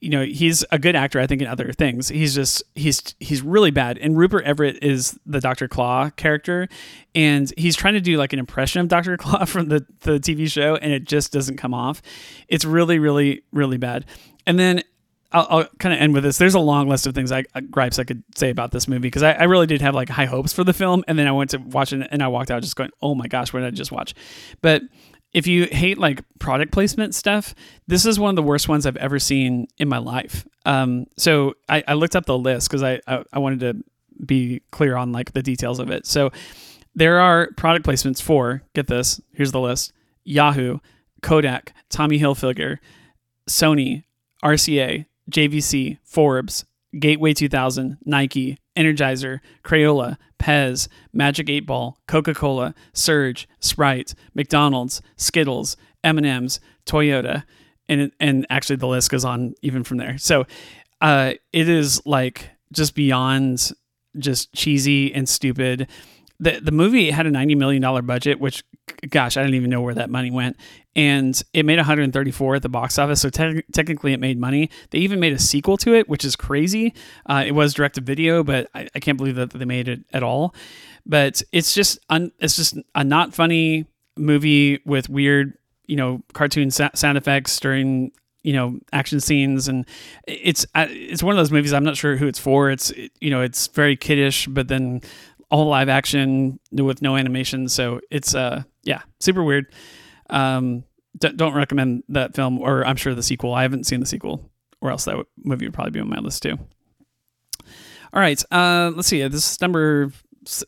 you know he's a good actor i think in other things. He's just he's he's really bad. And rupert everett is the dr claw character and he's trying to do like an impression of dr claw from the the tv show and it just doesn't come off. It's really really really bad. And then I'll, I'll kind of end with this. There's a long list of things I uh, gripes I could say about this movie because I, I, really did have like high hopes for the film, and then I went to watch it and I walked out just going, "Oh my gosh, what did I just watch?" But if you hate like product placement stuff, this is one of the worst ones I've ever seen in my life. Um, so I, I, looked up the list because I, I, I wanted to be clear on like the details of it. So there are product placements for get this. Here's the list: Yahoo, Kodak, Tommy Hilfiger, Sony, RCA, JVC, Forbes, Gateway 2000, Nike, Energizer, Crayola, Pez, Magic 8 Ball, Coca-Cola, Surge, Sprite, McDonald's, Skittles, M&M's, Toyota, and and actually the list goes on even from there. So uh, it is like just beyond just cheesy and stupid the the movie had a ninety million dollar budget, which, gosh, I didn't even know where that money went, and it made one hundred and thirty four at the box office. So te- technically, it made money. They even made a sequel to it, which is crazy. Uh, it was direct to video, but I, I, can't believe that they made it at all. But it's just un- it's just a not funny movie with weird, you know, cartoon sa- sound effects during you know action scenes and it's it's one of those movies i'm not sure who it's for it's you know it's very kiddish but then all live action with no animation. So it's uh yeah, super weird. Um, d- don't recommend that film, or I'm sure the sequel. I haven't seen the sequel, or else that movie would probably be on my list too. All right, uh, let's see. This is number.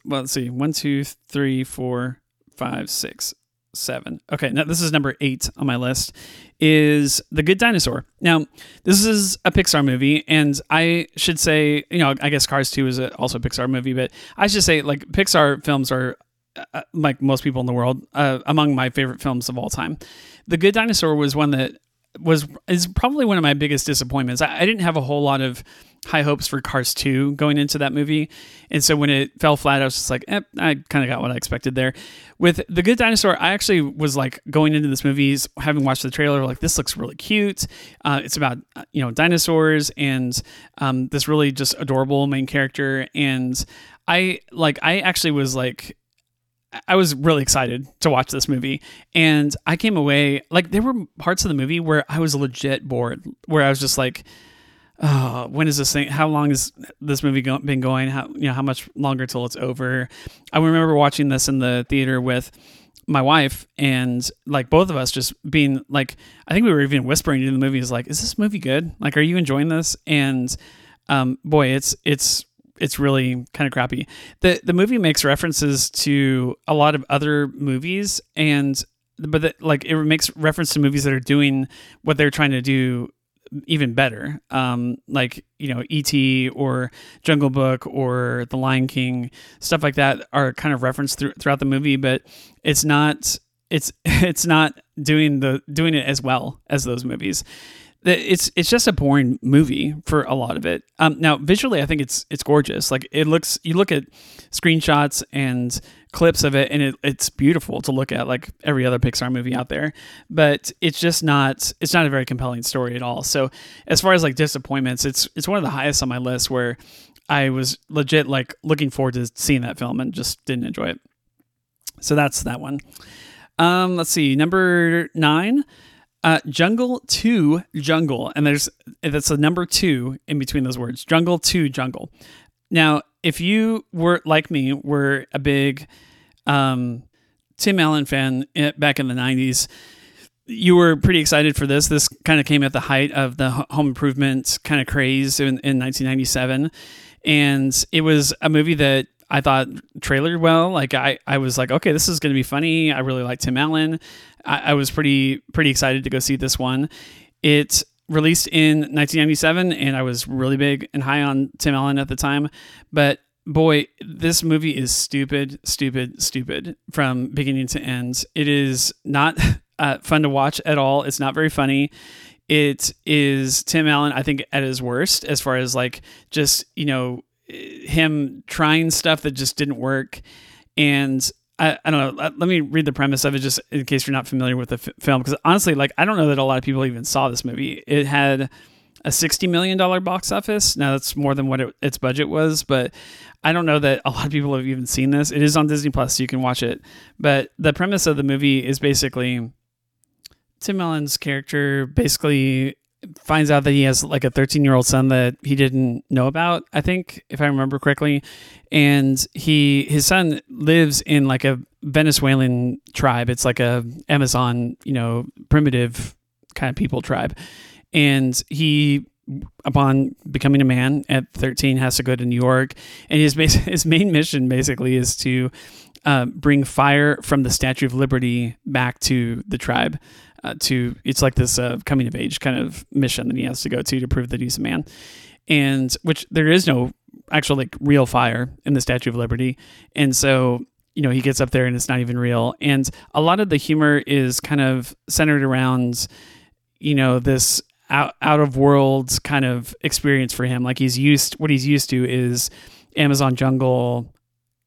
Well, let's see. One, two, three, four, five, six, seven. Okay, now this is number eight on my list. Is The Good Dinosaur. Now, this is a Pixar movie, and I should say, you know, I guess Cars 2 is a, also a Pixar movie, but I should say, like, Pixar films are, uh, like most people in the world, uh, among my favorite films of all time. The Good Dinosaur was one that was is probably one of my biggest disappointments. I, I didn't have a whole lot of high hopes for Cars 2 going into that movie. And so when it fell flat, I was just like, eh, I kind of got what I expected there. With The Good Dinosaur, I actually was like going into this movie, having watched the trailer, like, this looks really cute. Uh, it's about, uh, you know, dinosaurs and um, this really just adorable main character. And I, like, I actually was like, I was really excited to watch this movie, and I came away like there were parts of the movie where I was legit bored, where I was just like, oh, when is this thing? How long has this movie go- been going? How you know how much longer till it's over? I remember watching this in the theater with my wife and like both of us just being like I think we were even whispering to the movie is like is this movie good like are you enjoying this and um boy it's it's it's really kind of crappy the the movie makes references to a lot of other movies and but the, like it makes reference to movies that are doing what they're trying to do even better. Um, like you know, E.T. or Jungle Book or The Lion King, stuff like that are kind of referenced through, throughout the movie, but it's not it's it's not doing the doing it as well as those movies. It's it's just a boring movie for a lot of it. Um, now visually, I think it's it's gorgeous. Like it looks, you look at screenshots and clips of it and it, it's beautiful to look at like every other pixar movie out there. But it's just not it's not a very compelling story at all. So as far as like disappointments it's it's one of the highest on my list where i was legit like looking forward to seeing that film and just didn't enjoy it. So that's that one. Um let's see. Number nine uh, Jungle 2 Jungle. And there's That's a number two in between those words. Jungle to jungle. Now, if you were like me, were a big um, Tim Allen fan eh, back in the '90s, you were pretty excited for this. This kind of came at the height of the home improvement kind of craze in, in 1997, and it was a movie that I thought trailered well. Like I, I was like, okay, this is going to be funny. I really like Tim Allen. I, I was pretty pretty excited to go see this one. It released in 1997, and I was really big and high on Tim Allen at the time. But boy, this movie is stupid, stupid, stupid from beginning to end. It is not uh, fun to watch at all. It's not very funny. It is Tim Allen, I think, at his worst as far as like just, you know, him trying stuff that just didn't work. And I, I don't know. Uh, let me read the premise of it just in case you're not familiar with the f- film. Because honestly, like, I don't know that a lot of people even saw this movie. It had a $60 million box office. Now, that's more than what it, its budget was, but I don't know that a lot of people have even seen this. It is on Disney Plus, so you can watch it. But the premise of the movie is basically Tim Allen's character basically finds out that he has like a 13 year old son that he didn't know about i think if i remember correctly. And he his son lives in like a venezuelan tribe. It's like a amazon you know primitive kind of people tribe. And he upon becoming a man at 13 has to go to new york. And his his main mission basically is to uh, bring fire from the statue of liberty back to the tribe uh, to it's like this uh, coming of age kind of mission that he has to go to to prove that he's a man. And which there is no actual like real fire in the statue of liberty. And so you know he gets up there and it's not even real. And a lot of the humor is kind of centered around you know this out, out of world kind of experience for him. Like he's used what he's used to is amazon jungle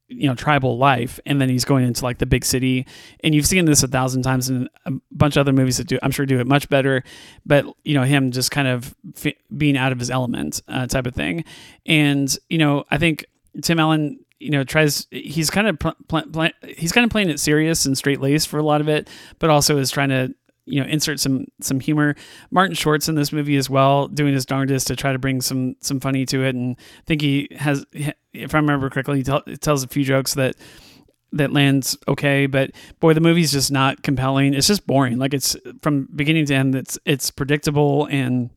you know tribal life and then he's going into like the big city. And you've seen this a thousand times in a bunch of other movies that do i'm sure do it much better but you know him just kind of f- being out of his element uh, type of thing. And you know i think tim allen you know tries he's kind of pl- pl- pl- he's kind of playing it serious and straight laced for a lot of it but also is trying to you know insert some some humor. Martin short's in this movie as well doing his darndest to try to bring some some funny to it. And i think he has if i remember correctly he, tell, tells a few jokes that that lands okay. But boy the movie's just not compelling. It's just boring. Like it's from beginning to end it's it's predictable and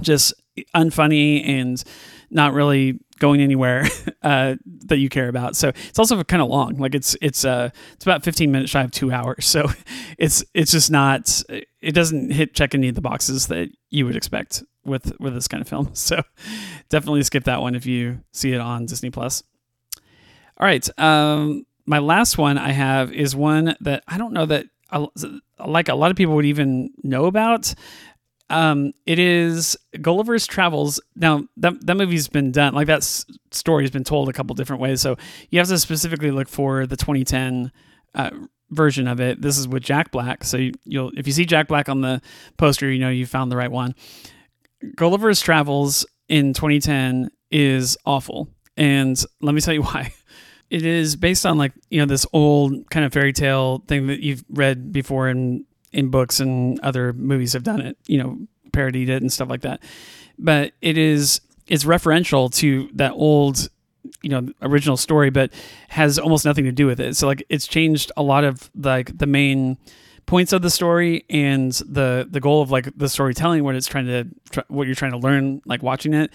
just unfunny and not really going anywhere uh, that you care about. So it's also kind of long. Like it's it's uh it's about 15 minutes shy of two hours. So it's it's just not it doesn't hit check any of the boxes that you would expect with with this kind of film. So definitely skip that one if you see it on Disney Plus. All right, um, my last one I have is one that I don't know that I, like a lot of people would even know about. Um, it is Gulliver's Travels. Now that that movie's been done, like that s- story's been told a couple different ways. So you have to specifically look for the 2010 uh, version of it. This is with Jack Black. So you, you'll if you see Jack Black on the poster, you know you found the right one. Gulliver's Travels in 2010 is awful, and let me tell you why. It is based on like you know this old kind of fairy tale thing that you've read before in in books and other movies have done it, you know, parodied it and stuff like that. But it is it's referential to that old, you know, original story, but has almost nothing to do with it. So like it's changed a lot of like the main points of the story and the the goal of like the storytelling what it's trying to tr- what you're trying to learn like watching it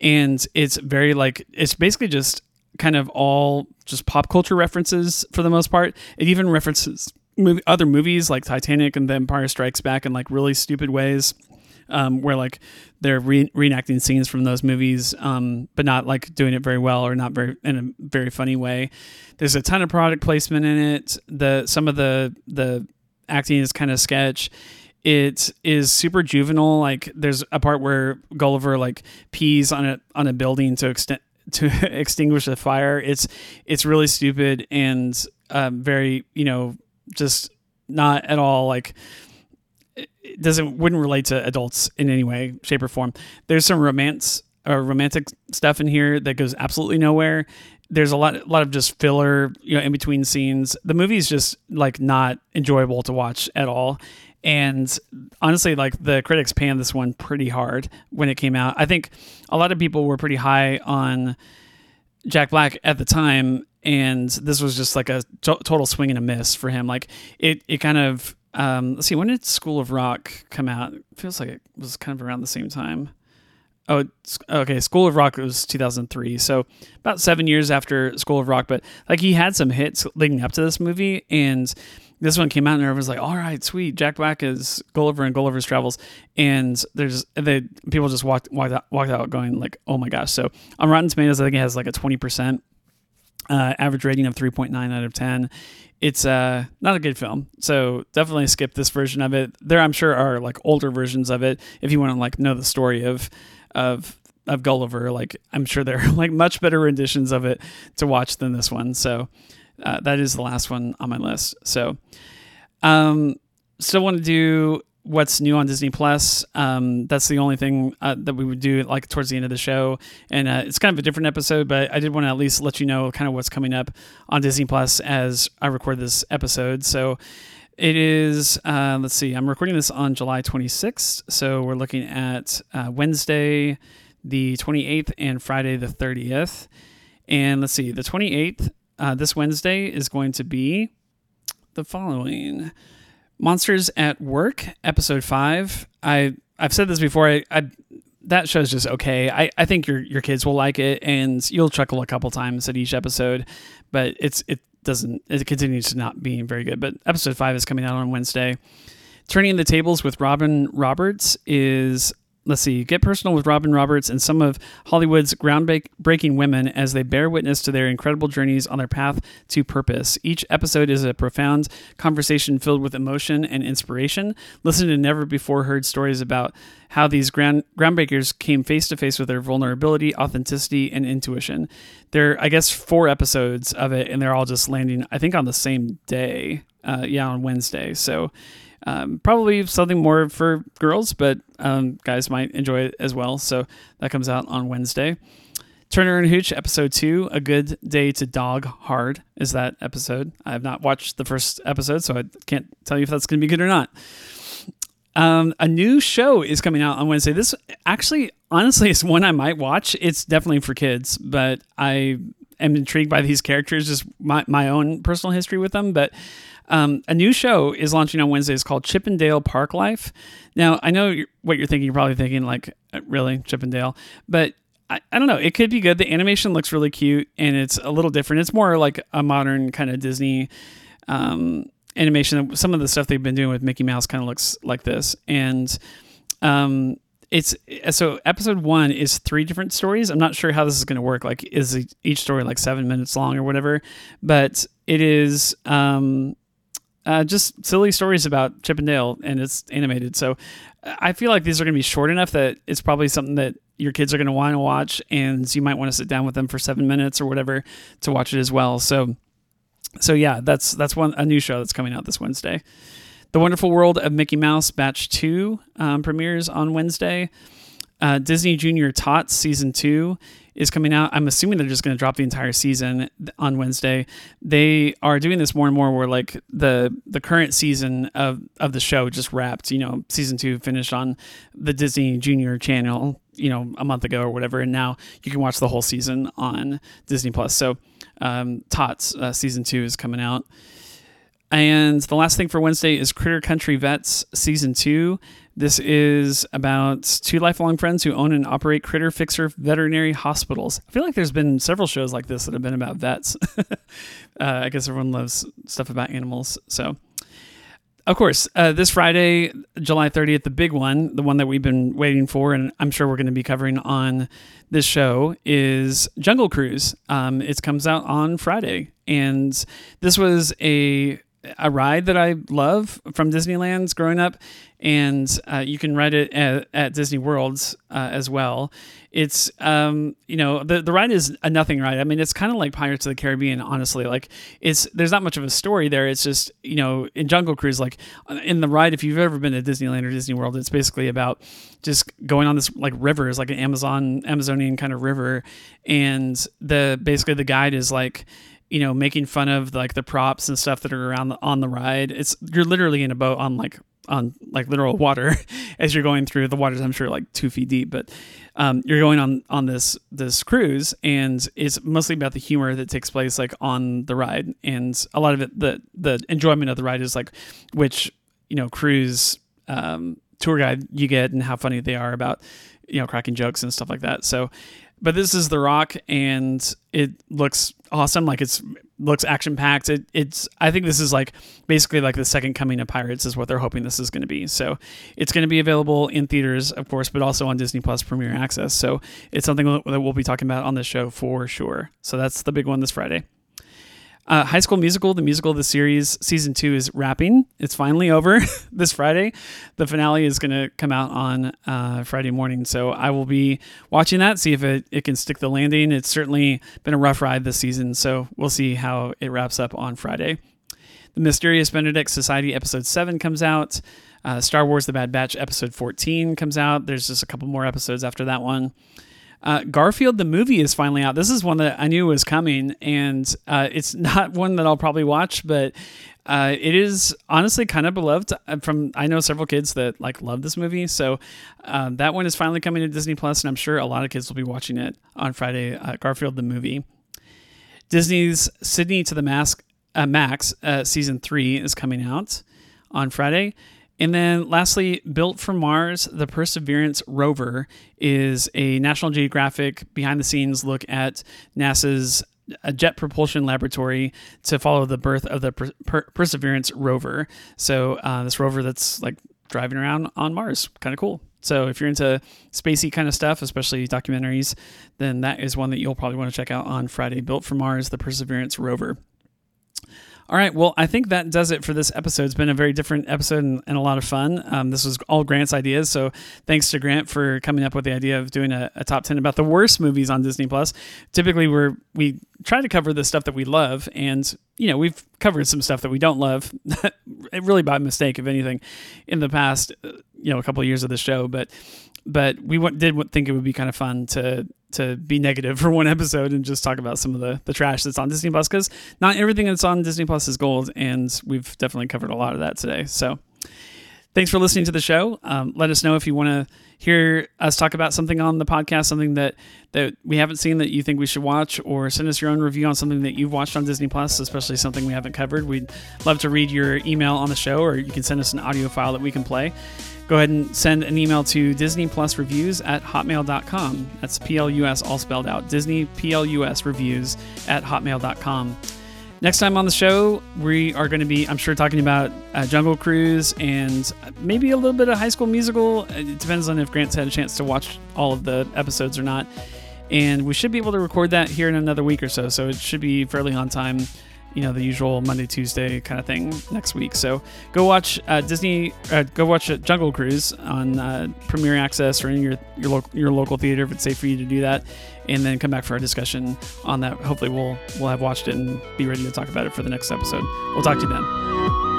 and it's very like it's basically just kind of all just pop culture references for the most part it even references movie, other movies like Titanic and The Empire Strikes Back in like really stupid ways, um, where like they're re- reenacting scenes from those movies, um, but not like doing it very well or not very in a very funny way. There's a ton of product placement in it. The some of the the acting is kind of sketch. It is super juvenile. Like there's a part where Gulliver like pees on a on a building to extend to extinguish the fire. It's it's really stupid and um, very you know just not at all like it doesn't wouldn't relate to adults in any way shape or form. There's some romance or romantic stuff in here that goes absolutely nowhere. There's a lot a lot of just filler you know in between scenes. The movie's just like not enjoyable to watch at all. And honestly, like the critics panned this one pretty hard when it came out. I think a lot of people were pretty high on Jack Black at the time, and this was just like a to- total swing and a miss for him. Like it, it kind of. Um, let's see, when did School of Rock come out? It feels like it was kind of around the same time. Oh, okay. School of Rock was 2003, so about seven years after School of Rock. But like he had some hits leading up to this movie, and this one came out, and everyone was like, "All right, sweet, Jack Black is Gulliver and Gulliver's Travels," and there's the people just walked walked out, walked out going like, "Oh my gosh!" So on Rotten Tomatoes, I think it has like a 20 percent uh, average rating of 3.9 out of 10 it's uh, not a good film. So definitely skip this version of it. There i'm sure are like older versions of it. If you want to like know the story of of of gulliver like i'm sure there are like much better renditions of it to watch than this one. So uh, that is the last one on my list. So um still want to do what's new on Disney Plus. Um, that's the only thing uh, that we would do like towards the end of the show, and uh, it's kind of a different episode. But I did want to at least let you know kind of what's coming up on Disney Plus as I record this episode. So. It is, uh, let's see, I'm recording this on July 26th. So we're looking at uh, Wednesday, the 28th, and Friday, the 30th. And let's see, the 28th, uh, this Wednesday, is going to be the following Monsters at Work, episode five. I I've said this before. I, I that show's just okay. I, I think your your kids will like it, and you'll chuckle a couple times at each episode, but it's it doesn't it continues to not be very good. But episode five is coming out on Wednesday. Turning the Tables with Robin Roberts is let's see, get personal with Robin Roberts and some of Hollywood's groundbreaking women as they bear witness to their incredible journeys on their path to purpose. Each episode is a profound conversation filled with emotion and inspiration. Listen to never before heard stories about how these ground groundbreakers came face to face with their vulnerability, authenticity, and intuition. There, are, I guess, four episodes of it, and they're all just landing, I think, on the same day. Uh, yeah, on Wednesday. So um, probably something more for girls, but um, guys might enjoy it as well. So that comes out on Wednesday. Turner and Hooch, episode two, A Good Day to Dog Hard, is that episode. I have not watched the first episode, so I can't tell you if that's going to be good or not. Um, a new show is coming out on Wednesday. This actually, honestly, is one I might watch. It's definitely for kids, but I am intrigued by these characters, just my, my own personal history with them. But um, a new show is launching on Wednesday. It's called Chip 'n' Dale Park Life. Now, I know you're, what you're thinking. You're probably thinking, like, uh, really, Chip 'n' Dale? But I, I don't know. It could be good. The animation looks really cute and it's a little different. It's more like a modern kind of Disney um, animation. Some of the stuff they've been doing with Mickey Mouse kind of looks like this. And um, it's so episode one is three different stories. I'm not sure how this is going to work. Like, is each story like seven minutes long or whatever? But it is. Um, uh, just silly stories about Chip and Dale, and it's animated. So I feel like these are going to be short enough that it's probably something that your kids are going to want to watch, and you might want to sit down with them for seven minutes or whatever to watch it as well. So, so yeah, that's that's one a new show that's coming out this Wednesday. The Wonderful World of Mickey Mouse Batch Two um, premieres on Wednesday. Uh, Disney Junior Tots season two is coming out. I'm assuming they're just going to drop the entire season on Wednesday. They are doing this more and more where like the the current season of of the show just wrapped. You know, season two finished on the Disney Junior channel. You know, a month ago or whatever, and now you can watch the whole season on Disney Plus. So, um, Tots uh, season two is coming out. And the last thing for Wednesday is Critter Country Vets Season 2. This is about two lifelong friends who own and operate Critter Fixer veterinary hospitals. I feel like there's been several shows like this that have been about vets. uh, I guess everyone loves stuff about animals. So, of course, uh, this Friday, July 30th, the big one, the one that we've been waiting for, and I'm sure we're going to be covering on this show, is Jungle Cruise. Um, it comes out on Friday. And this was a a ride that I love from Disneyland's growing up, and uh, you can ride it at, at Disney Worlds uh, as well. It's um, you know the the ride is a nothing ride. I mean, it's kind of like Pirates of the Caribbean. Honestly, like it's there's not much of a story there. It's just you know in Jungle Cruise, like in the ride, if you've ever been to Disneyland or Disney World, it's basically about just going on this like river, it's like an Amazon Amazonian kind of river, and the basically the guide is like you know, making fun of like the props and stuff that are around the, on the ride. It's you're literally in a boat on like on like literal water as you're going through the waters. I'm sure like two feet deep, but um, you're going on on this this cruise, and it's mostly about the humor that takes place like on the ride, and a lot of it the the enjoyment of the ride is like which you know cruise um, tour guide you get and how funny they are about you know cracking jokes and stuff like that. So, but this is The Rock, and it looks awesome. Like it's looks action packed. It, it's I think this is like basically like the second coming of Pirates is what they're hoping this is going to be. So it's going to be available in theaters, of course, but also on Disney Plus Premiere Access. So it's something that we'll be talking about on the show for sure. So that's the big one this Friday. Uh, High School Musical, the musical of the series, season two is wrapping. It's finally over this Friday. The finale is going to come out on uh, Friday morning. So I will be watching that, see if it, it can stick the landing. It's certainly been a rough ride this season. So we'll see how it wraps up on Friday. The Mysterious Benedict Society episode 7 comes out. Uh, Star Wars The Bad Batch episode 14 comes out. There's just a couple more episodes after that one. Uh, Garfield the movie is finally out. This is one that I knew was coming, and uh, it's not one that I'll probably watch, but uh, it is honestly kind of beloved. Uh, from I know several kids that like love this movie, so uh, that one is finally coming to Disney Plus, and I'm sure a lot of kids will be watching it on Friday. Uh, Garfield the movie. Disney's Sydney to the Mask Max season three is coming out on Friday. And then lastly, Built from Mars, the Perseverance rover is a National Geographic behind the scenes look at NASA's uh, jet propulsion laboratory to follow the birth of the per- per- Perseverance rover. So uh, this rover that's like driving around on Mars, kind of cool. So if you're into spacey kind of stuff, especially documentaries, then that is one that you'll probably want to check out on Friday. Built from Mars, the Perseverance rover. All right. Well, I think that does it for this episode. It's been a very different episode and, and a lot of fun. Um, this was all Grant's ideas. So thanks to Grant for coming up with the idea of doing a, a top 10 about the worst movies on Disney Plus. Typically, we're, we try to cover the stuff that we love. And, you know, we've covered some stuff that we don't love, really by mistake, if anything, in the past, you know, a couple of years of the show. But but we did think it would be kind of fun to to be negative for one episode and just talk about some of the the trash that's on Disney Plus because not everything that's on Disney Plus is gold, and we've definitely covered a lot of that today. So. Thanks for listening to the show. Um, let us know if you want to hear us talk about something on the podcast, something that, that we haven't seen that you think we should watch, or send us your own review on something that you've watched on Disney Plus, especially something we haven't covered. We'd love to read your email on the show, or you can send us an audio file that we can play go ahead and send an email to Disney Plus Reviews at hotmail.com. That's P L U S all spelled out. Disney P L U S Reviews at hotmail.com. Next time on the show, we are going to be, I'm sure, talking about uh, Jungle Cruise and maybe a little bit of High School Musical. It depends on if Grant's had a chance to watch all of the episodes or not. And we should be able to record that here in another week or so. So it should be fairly on time you know the usual Monday Tuesday kind of thing next week. So go watch uh, Disney, uh, go watch Jungle Cruise on uh, Premiere Access or in your your, lo- your local theater if it's safe for you to do that, and then come back for our discussion on that. Hopefully we'll we'll have watched it and be ready to talk about it for the next episode. We'll talk to you then.